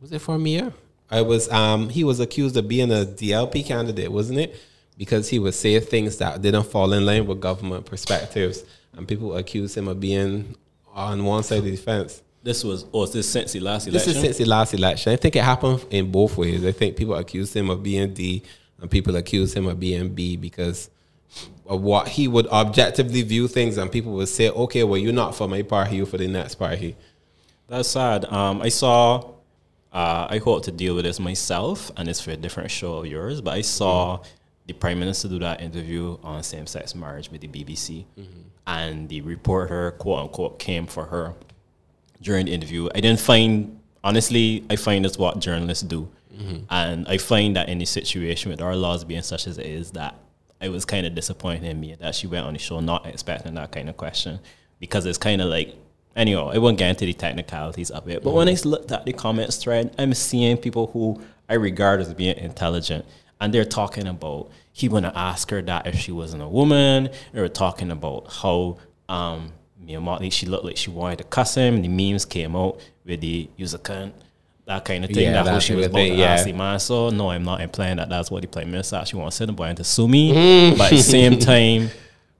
Was it for me? I was. Um. He was accused of being a DLP candidate, wasn't it? Because he would say things that didn't fall in line with government perspectives, and people accused him of being on one side of the fence. This was, oh, is this since the last election? This is since the last election. I think it happened in both ways. I think people accused him of being D, and people accused him of being B because of what he would objectively view things, and people would say, "Okay, well, you're not for my party, you're for the next party." That's sad. Um, I saw. Uh, I hope to deal with this myself, and it's for a different show of yours. But I saw the prime minister do that interview on same-sex marriage with the BBC, and the reporter, quote unquote, came for her during the interview. I didn't find, honestly, I find that's what journalists do, and I find that in the situation with our laws being such as it is, that I was kind of disappointed in Mia that she went on the show not expecting that kind of question because it's kind of like Anyhow, I won't get into the technicalities of it. But when I looked at the comments thread, I'm seeing people who I regard as being intelligent. And they're talking about he wanna ask her that if she wasn't a woman. They were talking about how um Mia Mottley, she looked like she wanted to cuss him. The memes came out with the user cunt, that kind of thing. Yeah, that, that she was about thing, to ask yeah. the man. So no, I'm not implying that that's what the prime minister actually wants to boy to sue me. but at the same time,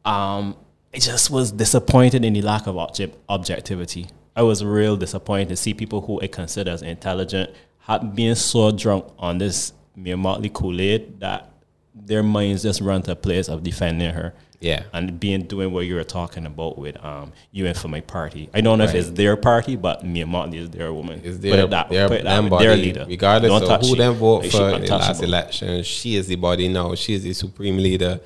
um, I just was disappointed in the lack of object- objectivity. I was real disappointed to see people who I consider as intelligent had been so drunk on this Mottley Kool Aid that their minds just run to a place of defending her. Yeah. And being doing what you were talking about with um you and for my party. I don't know if it's their party, but Mia Mottley is their woman. Is Put their, it that, their, put it that them body, their leader. regardless Don't of who she. them vote Like, for in the last election, she is the body now. She is the supreme leader.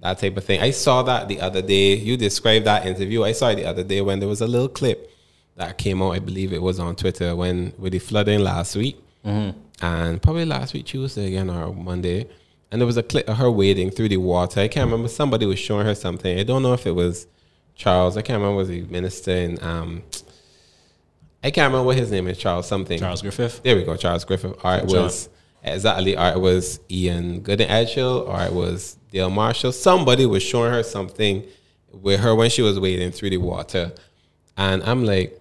That type of thing. I saw that the other day. You described that interview. I saw it the other day when there was a little clip that came out. I believe it was on Twitter when with the flooding last week, Mm-hmm. and probably last week Tuesday again or Monday. And there was a clip of her wading through the water. I can't remember. Somebody was showing her something. I don't know if it was Charles. I can't remember. Was he minister in? Um, I can't remember what his name is. Charles something. Charles Griffith. There we go, Charles Griffith. All right, was exactly, or it was Ian Gooding-Edghill, or it was Dale Marshall. Somebody was showing her something with her when she was wading through the water. And I'm like,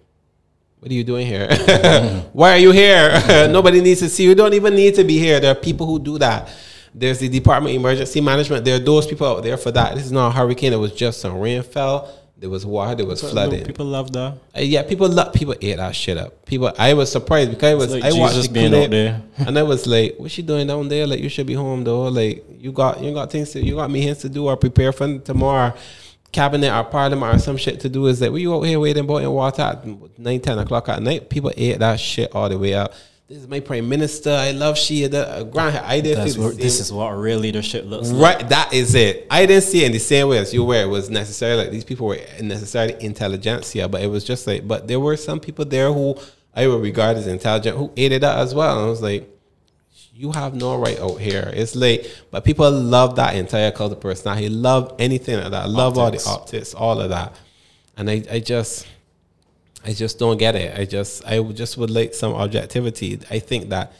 what are you doing here? Why are you here? Nobody needs to see you. You don't even need to be here. There are people who do that. There's the Department of Emergency Management. There are those people out there for that. This is not a hurricane. It was just some rain fell. There was water. There was flooding. People love that. Uh, yeah, people love people ate that shit up. People, I was surprised because I was like I watched the being clip out there. and I was like, "What's she doing down there? Like, you should be home though. Like, you got you got things to you got meetings to do or prepare for tomorrow." cabinet or parliament or some shit to do is that we out here waiting boiling water at 9, 10 o'clock at night. People ate that shit all the way out. This is my prime minister. I love she. The uh, grand. I didn't feel what, this is what real leadership looks like. Right, that is it. I didn't see it in the same way as you were. It was necessarily like these people were necessarily intelligentsia, but it was just like, but there were some people there who I would regard as intelligent who ate it up as well. And I was like, you have no right out here. It's late. but people love that entire cult of personality. Love anything like that. Love Optics. all the optics, all of that. And I, I just, I just don't get it. I just, I just would like some objectivity. I think that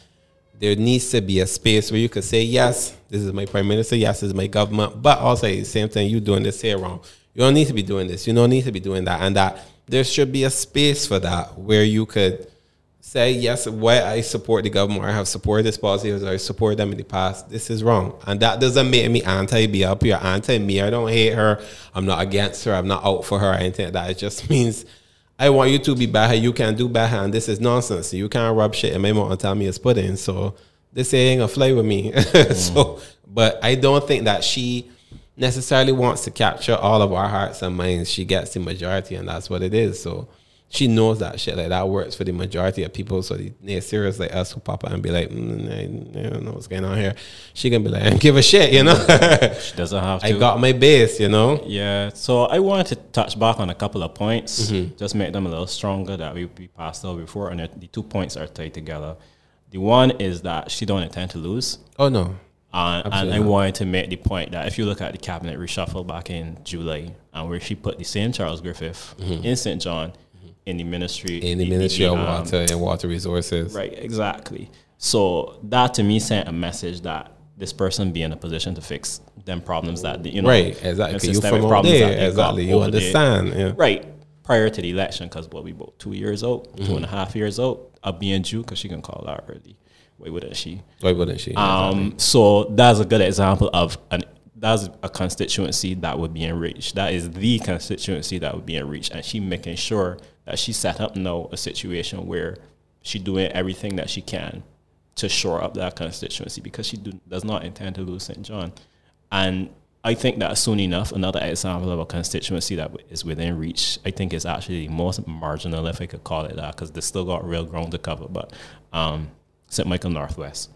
there needs to be a space where you could say, yes, this is my prime minister, yes, this is my government, but also the same time, you doing this here wrong. You don't need to be doing this. You don't need to be doing that. And that there should be a space for that where you could say, yes, why I support the government I have supported this policy or I support them in the past, this is wrong. And that doesn't make me anti BLP or anti Mia. I don't hate her. I'm not against her. I'm not out for her or anything like that. It just means I want you to be better. You can't do better, and this is nonsense. You can't rub shit in my mouth and tell me it's pudding. So this ain't gonna fly with me. so, but I don't think that she necessarily wants to capture all of our hearts and minds. She gets the majority, and that's what it is. So she knows that shit like that works for the majority of people. So the naysayers like us who pop out and be like, mm, I, I don't know what's going on here. She can be like, I don't give a shit, you know. She doesn't have to. I got my base, you know. Yeah, so I wanted to touch back on a couple of points, Mm-hmm. just make them a little stronger that we, we passed over before, and the two points are tied together. The one is that she don't intend to lose, Oh no, uh, and I wanted to make the point that if you look at the cabinet reshuffle back in July, and where she put the same Charles Griffith in St. John in the ministry Mm-hmm. in the Ministry of um, Water and Water Resources. Right, exactly. So that to me sent a message that this person be in a position to fix them problems that the, you know, Right, exactly. You from out problems there, that exactly. You understand, yeah. Right, prior to the election, because what we about two years old Mm-hmm. two and a half years out of being due, because she can call that early. Why wouldn't she? Why wouldn't she? Um, so that's a good example of an that's a constituency that would be enriched. That is the constituency that would be enriched, and she making sure that she set up now a situation where she doing everything that she can to shore up that constituency because she do, does not intend to lose St. John, and I think that soon enough, another example of a constituency that is within reach, I think is actually the most marginal, if I could call it that, because they still got real ground to cover. But um, St. Michael Northwest.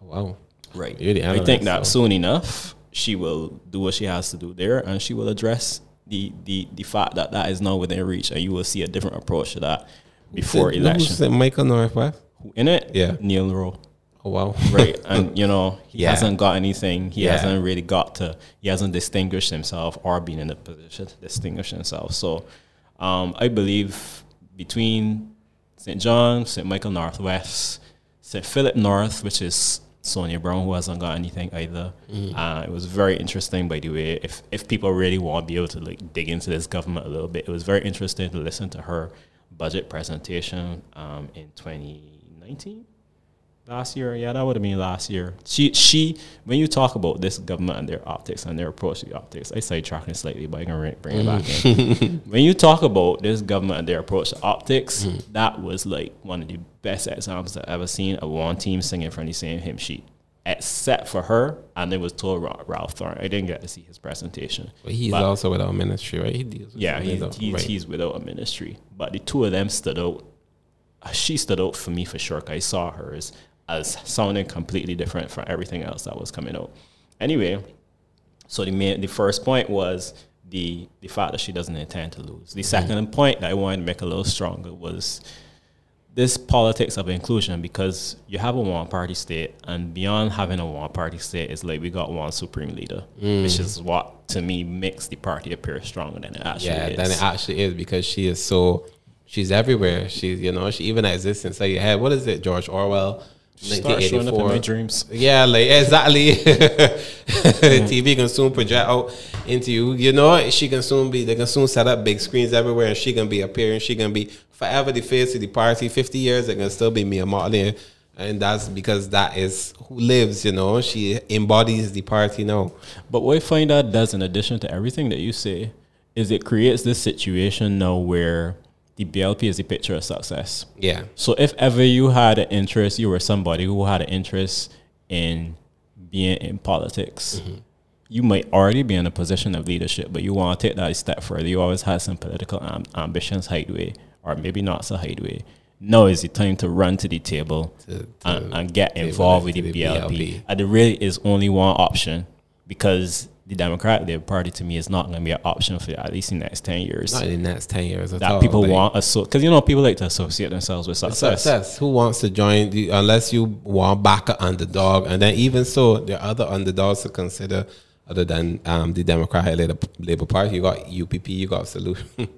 wow. Right. I think that so. soon enough she will do what she has to do there, and she will address the the the fact that that is now within reach, and you will see a different approach to that before Who's election. St. Michael Northwest? Who in it, Yeah. Neil Rowe. Oh wow. Right, and you know he Yeah. hasn't got anything. He Yeah. hasn't really got to. He hasn't distinguished himself or been in a position to distinguish himself. So, um, I believe between St. John, St. Michael Northwest, St. Philip North, which is Sonia Browne, who hasn't got anything either. Uh, it was very interesting, by the way. If if people really want to be able to like dig into this government a little bit, it was very interesting to listen to her budget presentation um, in 2019 last year. Yeah, that would have been last year. She she when you talk about this government and their optics and their approach to the optics, I sidetracking slightly, but I can bring it back mm. in. when you talk about this government and their approach to optics, mm. that was like one of the best examples I've ever seen of one team singing from the same hymn sheet. Except for her, and it was told Ralph Thorne. I didn't get to see his presentation. But he's But- also without ministry, right? He deals with yeah, he's, though, he's, right. he's without a ministry. But the two of them stood out. She stood out for me for sure. I saw hers as sounding completely different from everything else that was coming out. Anyway, so the main, the first point was the the fact that she doesn't intend to lose. The mm-hmm. second point that I wanted to make a little stronger was this politics of inclusion because you have a one party state and beyond having a one party state it's like we got one supreme leader mm. which is what to me makes the party appear stronger than it actually yeah, is then it actually is because she is so she's everywhere. She's you know she even exists inside your head. What is it, George Orwell? Start showing up in my dreams Yeah, like exactly. TV can soon project out into you. You know, she can soon be. They can soon set up big screens everywhere, and she can be appearing. She can be forever the face of the party. Fifty years, it can still be Mia Mottley, and that's because that is who lives. You know, she embodies the party now. But what I find that does, in addition to everything that you say, is it creates this situation now where the BLP is the picture of success. Yeah, So if ever you had an interest, you were somebody who had an interest in being in politics, mm-hmm. you might already be in a position of leadership, but you want to take that a step further. You always had some political am- ambitions hideaway, or maybe not so hideaway. Now is the time to run to the table To- to and, and get involved with the the BLP. BLP. And there really is only one option because the Democratic Party to me is not going to be an option for at least the next 10 years. Not in the next ten years at that all. people like, want a so because you know people like to associate themselves with success. success. Who wants to join? The, unless you want back an underdog, and then even so, there are other underdogs to consider other than um, the Democratic Labor, Labor Party. You got UPP, you got solution,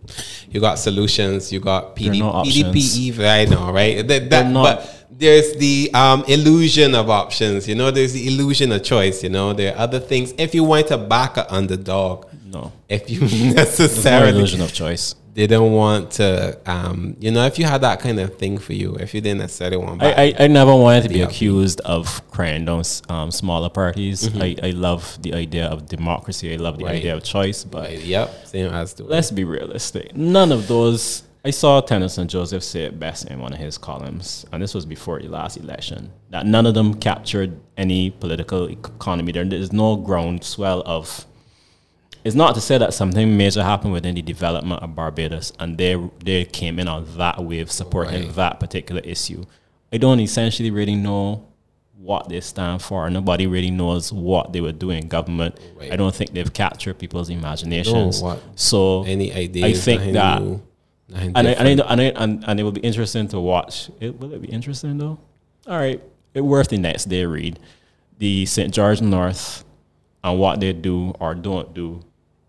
you got solutions, you got PD, no PDP. I know, right? That, that, They're not. but there's the um, illusion of options. You know, there's the illusion of choice. You know, there are other things. If you want to back an underdog, No, if you there's no necessarily illusion of choice. Didn't want to, um, you know, if you had that kind of thing for you, if you didn't necessarily want I, I, I never wanted to be accused of crying down um, smaller parties. Mm-hmm. I, I love the idea of democracy. I love the Right. idea of choice. But Right, yep, same as the let's be realistic. None of those. I saw Tennyson Joseph say it best in one of his columns, and this was before the last election. That none of them captured any political economy. There is no groundswell of. It's not to say that something major happened within the development of Barbados, and they they came in on that wave supporting Right. that particular issue. I don't essentially really know what they stand for. Nobody really knows what they would do in government. Right. I don't think they've captured people's imaginations. what- So any ideas. I think that, new, and I, and, I, and, I, and and it will be interesting to watch. It, will it be interesting though? All right, it worth the next day read the St. George North and what they do or don't do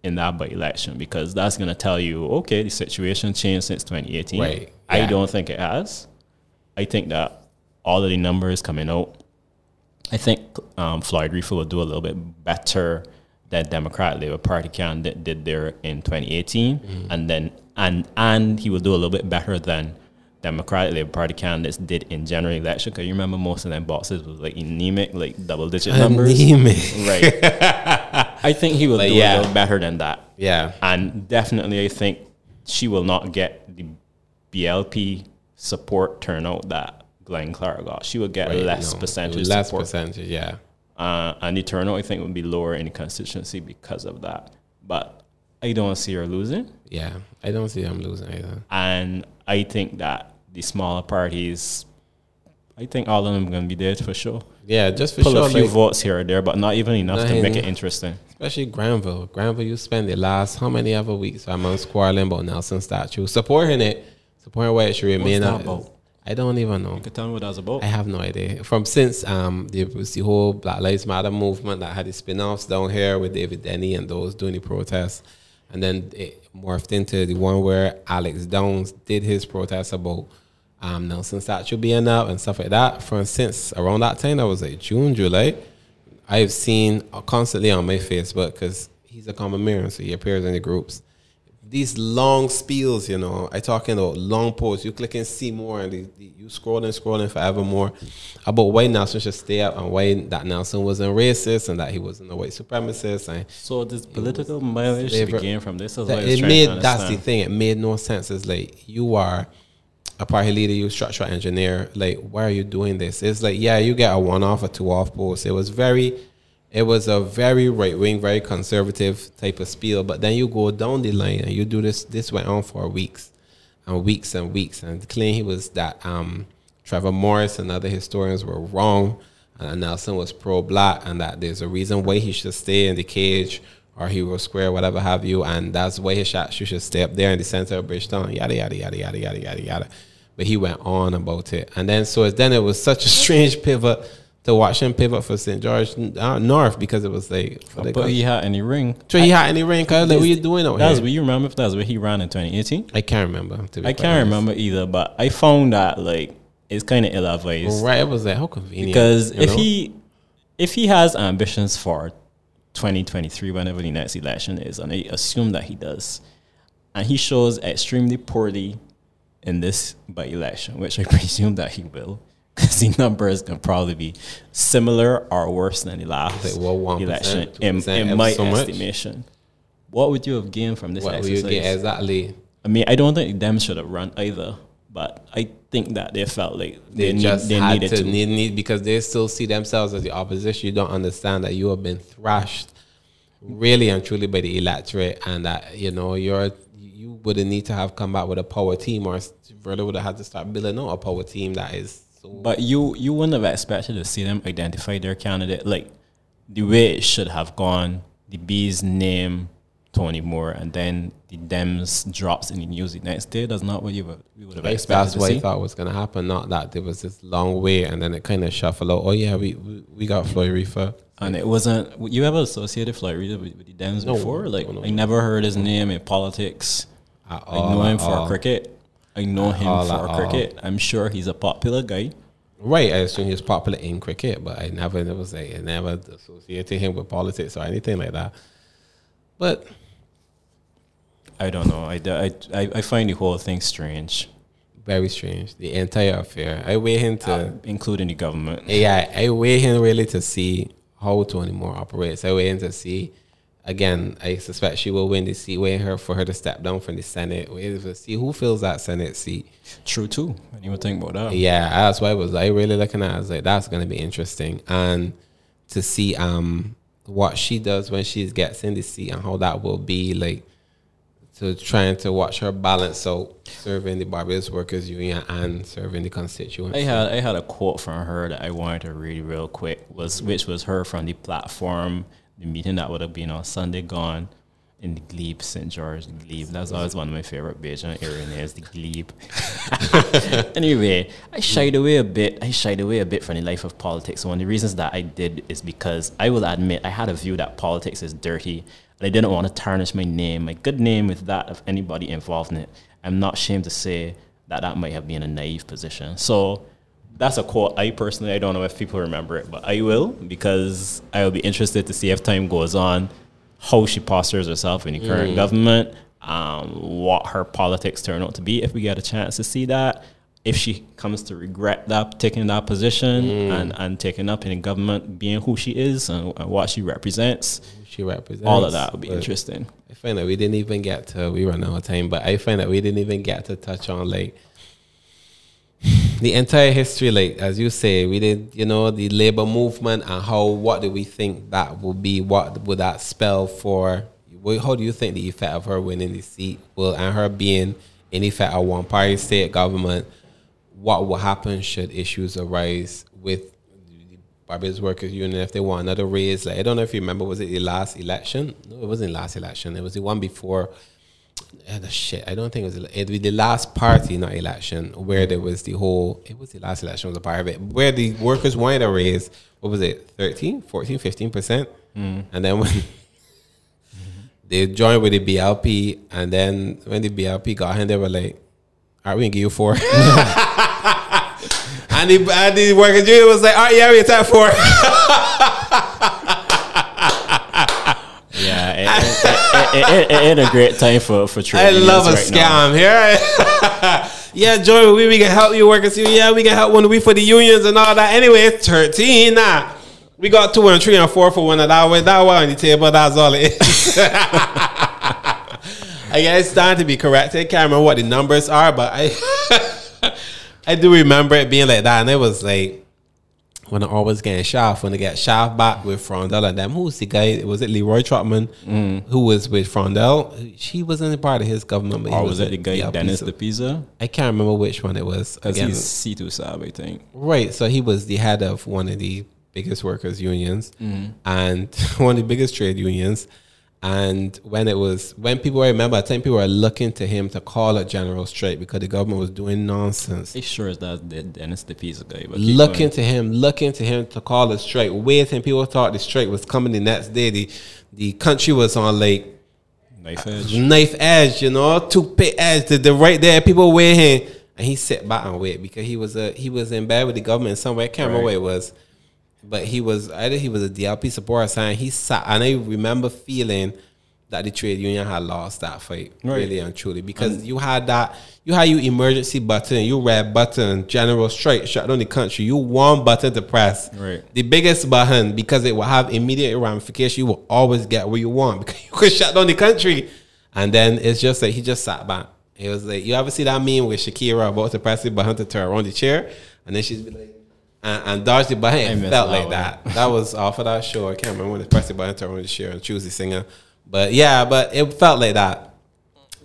in that by election because that's going to tell you okay the situation changed since 2018. Right, I don't think it has. I think that all of the numbers coming out I think um, Floyd Reifer will do a little bit better than Democrat Labour Party candidate did there in 2018, Mm-hmm. and then and and he will do a little bit better than Democratic Labour Party candidates did in general election. Because you remember most of them boxes was like anemic, like double digit numbers, Anemic. right? I think he will But do yeah. a little better than that. Yeah, And definitely, I think she will not get the BLP support turnout that Gline Clarke got. She will get less no, percentage less support. percentage. Yeah, Uh, and the turnout, I think, would be lower in the constituency because of that. But I don't see her losing. yeah. I don't see them losing either. And I think that the smaller parties, I think all of them are going to be there for sure. Yeah, just for Pull sure. a few like, votes here or there, but not even enough to make it interesting. especially Grenville. Grenville, you spend the last how many other weeks amongst quarreling about Nelson statue, supporting it, supporting where it should remain. that about? I don't even know. You could tell me what that was about. I have no idea. From since um was the whole Black Lives Matter movement that had the spin-offs down here with David Denny and those doing the protests. And then it morphed into the one where Alex Downs did his protest about um, Nelson statue being up and stuff like that. From since around that time, that was like June, July. I've seen constantly on my Facebook because he's a common mirror, so he appears in the groups these long spiels, you know, I talking about long posts. You click and see more, and the, the, you scrolling, scrolling forevermore about why Nelson should stay up and why that Nelson wasn't racist and that he wasn't a white supremacist. And So this political mileage be gained from this is that it made that's the thing. It made no sense. It's like you are a party leader, you structural engineer. Like, why are you doing this? It's like, yeah, you get a one off or two off post. It was very it was a very right wing, very conservative type of spiel. But then you go down the line and you do this this went on for weeks and weeks and weeks and claim he was that um Trevor Morris and other historians were wrong and Nelson was pro black and that there's a reason why he should stay in the cage or Hero Square, whatever have you, and that's why his shot should stay up there in the center of Bridgetown, yada yada yada yada yada yada yada. But he went on about it. And then so then it was such a strange pivot to watch him pivot for St. George uh, North because it was like for But he had any ring. so he had any ring cause like what you doing out That's here? what you remember if that's what he ran in 2018. I can't remember. To be I can't honest. remember either, but I found that like it's kind of ill advised Right, it was like how convenient. because if know? he if he has ambitions for 2023, whenever the next election is, and I assume that he does, and he shows extremely poorly in this by election, which I presume that he will, because the numbers can probably be similar or worse than the last Like, well, 1%, election in, 2%, in my so much. estimation. What would you have gained from this what exercise? you get exactly? I mean, I don't think them should have run either, but I think that they felt like They, they, need, just they had needed to, to. Need, need because they still see themselves as the opposition. You don't understand that you have been thrashed really and truly by the electorate, and that you know you're you wouldn't need to have come back with a power team, or really would have had to start building out a power team that is. So But you you wouldn't have expected to see them identify their candidate like the way it should have gone. The Bees name Toni Moore, and then the Dems drops in the news the next day. That's not what you would, we would have expected that's what. I thought was going to happen. Not that there was this long wait and then it kind of shuffled out. Oh yeah, we we, we got Floyd Reifer. And it wasn't. You ever associated Floyd Reifer with, with the Dems No, before? Like no, no. I never heard his name in politics. At I all, know him for all. cricket. I know him all, for at cricket. I'm sure he's a popular guy. Right, I assume he's popular in cricket, but I never was like I never associated him with politics or anything like that. But I don't know. I, I, I, find the whole thing strange, very strange, the entire affair. I wait him to uh, including the government. yeah, I wait him really to see how Toni Moore operates. I wait him to see. Again, I suspect she will win the seat. Waiting her for her to step down from the Senate. Waiting to see who fills that Senate seat. True too. I didn't even think about that. Yeah, that's why I was like really looking at. it. I was like, that's gonna be interesting, and to see um what she does when she gets in the seat and how that will be like to trying to watch her balance out serving the Barbados Workers Union and serving the constituents. I had I had a quote from her that I wanted to read real quick was which was her from the platform, the meeting that would have been on Sunday gone in the Glebe, St. George, Glebe. That's always one of my favorite Bajan area names, the Glebe. anyway, I shied away a bit. I shied away a bit from the life of politics. One of the reasons that I did is because I will admit I had a view that politics is dirty. And I didn't want to tarnish my name, my good name, with that of anybody involved in it. I'm not ashamed to say that that might have been a naive position. So that's a quote. I personally, I don't know if people remember it, but I will because I will be interested to see if time goes on how she postures herself in the current government, um, what her politics turn out to be if we get a chance to see that. If she comes to regret that taking that position and, and taking up in the government, being who she is and, and what she represents, she represents all of that would be but interesting. I find that we didn't even get to we run out of time, but I find that we didn't even get to touch on like the entire history, like as you say, we did, you know, the labor movement and how what do we think that will be? What would that spell for? How do you think the effect of her winning the seat will and her being in effect a one party state government? What will happen should issues arise with Barbados Workers Union if they want another raise? Like I don't know if you remember, was it the last election? No, it wasn't the last election. It was the one before eh, the shit. I don't think it was. It was the last party, not election, where there was the whole. It was the last election was a part of it, where the workers wanted a raise. What was it? 13, 14, 15 percent, mm. and then when they joined with the BLP, and then when the BLP got in, they were like, "All right, we can give you four. and the and the workers union was like, "All right, yeah, we attack four. Yeah, it, it, it, it, a great time for for trade I love a right scam here. yeah, join we, we can help you work workers. Yeah, we can help one we for the unions and all that. Anyway, it's 13 now. We got two and three and four for one of that way. That way on the table, that's all it is. I guess it's starting to be corrected. Eh, I can't remember what the numbers are, but I I do remember it being like that. And it was like when I always getting shaft, when they get shaft back with Freundel and them. Who's the guy? Was it Leroy Trotman who was with Freundel? She wasn't a part of his government. But he Or was it the guy BLP, Dennis so- De Peiza? I can't remember which one it was. Because he's CTUSAB, I think. Right. So he was the head of one of the biggest workers' unions Mm-hmm. and one of the biggest trade unions. And when it was, when people I remember, I think people were looking to him to call a general strike because the government was doing nonsense. I'm sure it's that the Dennis De Peiza guy. But Looking going. to him, looking to him to call a strike, waiting. People thought the strike was coming the next day. The the country was on like knife edge. knife edge, you know, toothpick edge. The, the right there, people waiting, and he sat back and wait because he was a he was in bed with the government somewhere. I can't remember where it was, but he was either he was a DLP supporter sign. He sat, and I remember feeling that the trade union had lost that fight, Right. really and truly, because you had that. You had your emergency button, you red button, general strike, shut down the country. You one button to press, Right. the biggest button because it will have immediate ramification. You will always get what you want because you could shut down the country. And then it's just like he just sat back. It was like you ever see that meme with Shakira about to press the button to turn around the chair, and then she's like, and, and dodge the button. Felt like that. That was off of that show. I can't remember when press the button on the show and choose the singer. But yeah, but it felt like that,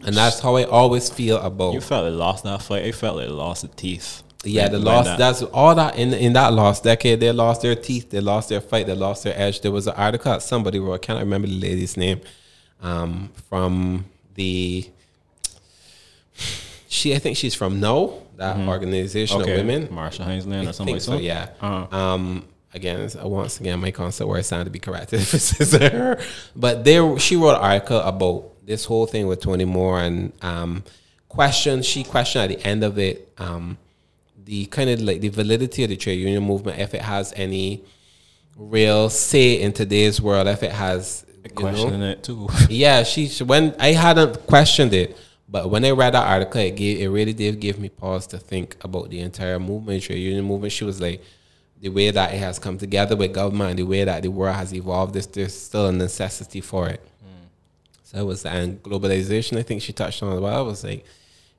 and that's how I always feel about. You felt it lost that fight. It felt like it lost the teeth. Yeah, the lost. that- That's all that in in that lost decade. They lost their teeth. They lost their fight. They lost their edge. There was an article that somebody wrote. I can't remember the lady's name. Um, from the. She, I think she's from No, that organization okay. of women. Marsha Hinds-Layne I or something like so. Yeah. Uh-huh. Um. Again, once again, my concept where I sound to be corrected if it's her. But there, she wrote an article about this whole thing with Toni Moore and um, question. She questioned at the end of it um, the kind of like the validity of the trade union movement, if it has any real say in today's world, if it has you know, Questioning it too. yeah, she- when I hadn't questioned it, but when I read that article, it gave it really did give me pause to think about the entire movement, trade union movement. She was like, the way that it has come together with government, the way that the world has evolved, there's, there's still a necessity for it. So it was and globalization. I think she touched on as well. I was like,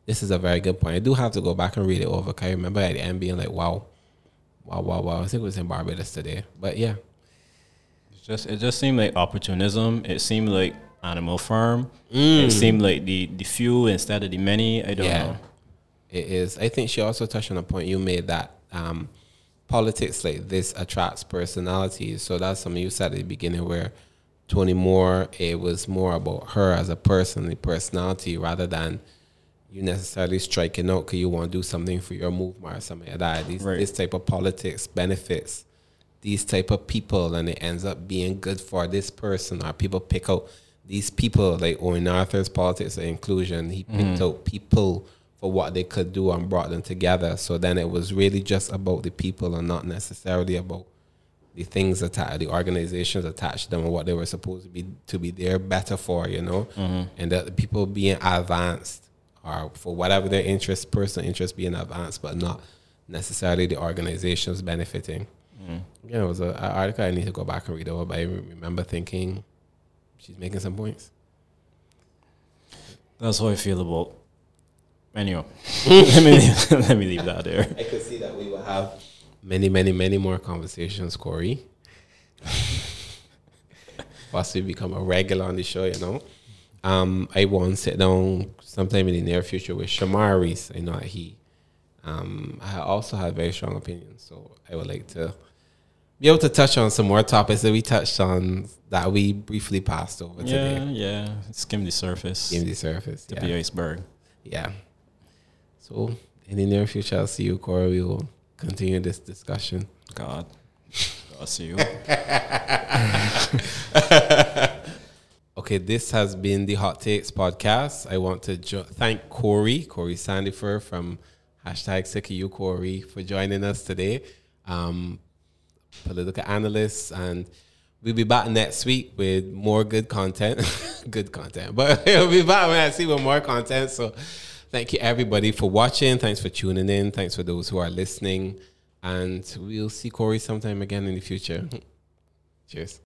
this is a very good point. I do have to go back and read it over. Cause I remember at the end being like, wow, wow, wow, wow. I think it was in Barbados today, but yeah. It's just it just seemed like opportunism. It seemed like animal farm. Mm. It seemed like the the few instead of the many. I don't Yeah. know. It is. I think she also touched on a point you made that um, politics like this attracts personalities. So that's something you said at the beginning where Toni Moore, it was more about her as a person, the personality, rather than you necessarily striking out because you want to do something for your movement or something like that. These, Right. This type of politics benefits these type of people and it ends up being good for this person or people pick out these people like Owen Arthur's politics of inclusion. He picked mm-hmm. out people for what they could do and brought them together. So then it was really just about the people and not necessarily about the things attached, the organizations attached to them and what they were supposed to be to be there better for, you know, mm-hmm. and that the people being advanced or for whatever their interest, personal interest being advanced, but not necessarily the organizations benefiting. Mm-hmm. Yeah, it was an article I need to go back and read over, but I remember thinking she's making some points. That's how I feel about. Anyway, let me leave, let me leave that there. I could see that we will have many, many, many more conversations, Corey. Possibly become a regular on the show, you know. Um, I want to sit down sometime in the near future with Shamar Reese. I know he um, I also have very strong opinions, so I would like to be able to touch on some more topics that we touched on that we briefly passed over Yeah, today. yeah. yeah. Skim the surface. Skim the surface, to yeah. be iceberg. yeah. So in the near future, I'll see you, Corey. We will continue this discussion. God. I'll see you. Okay, this has been the Hot Takes podcast. I want to jo- thank Corey, Corey Sanford from hashtag Sick of You Corey, for joining us today. Um, political analysts, and we'll be back next week with more good content. good content, but we'll be back next week with more content. So, thank you everybody for watching. Thanks for tuning in. Thanks for those who are listening, and we'll see Corey sometime again in the future. Cheers.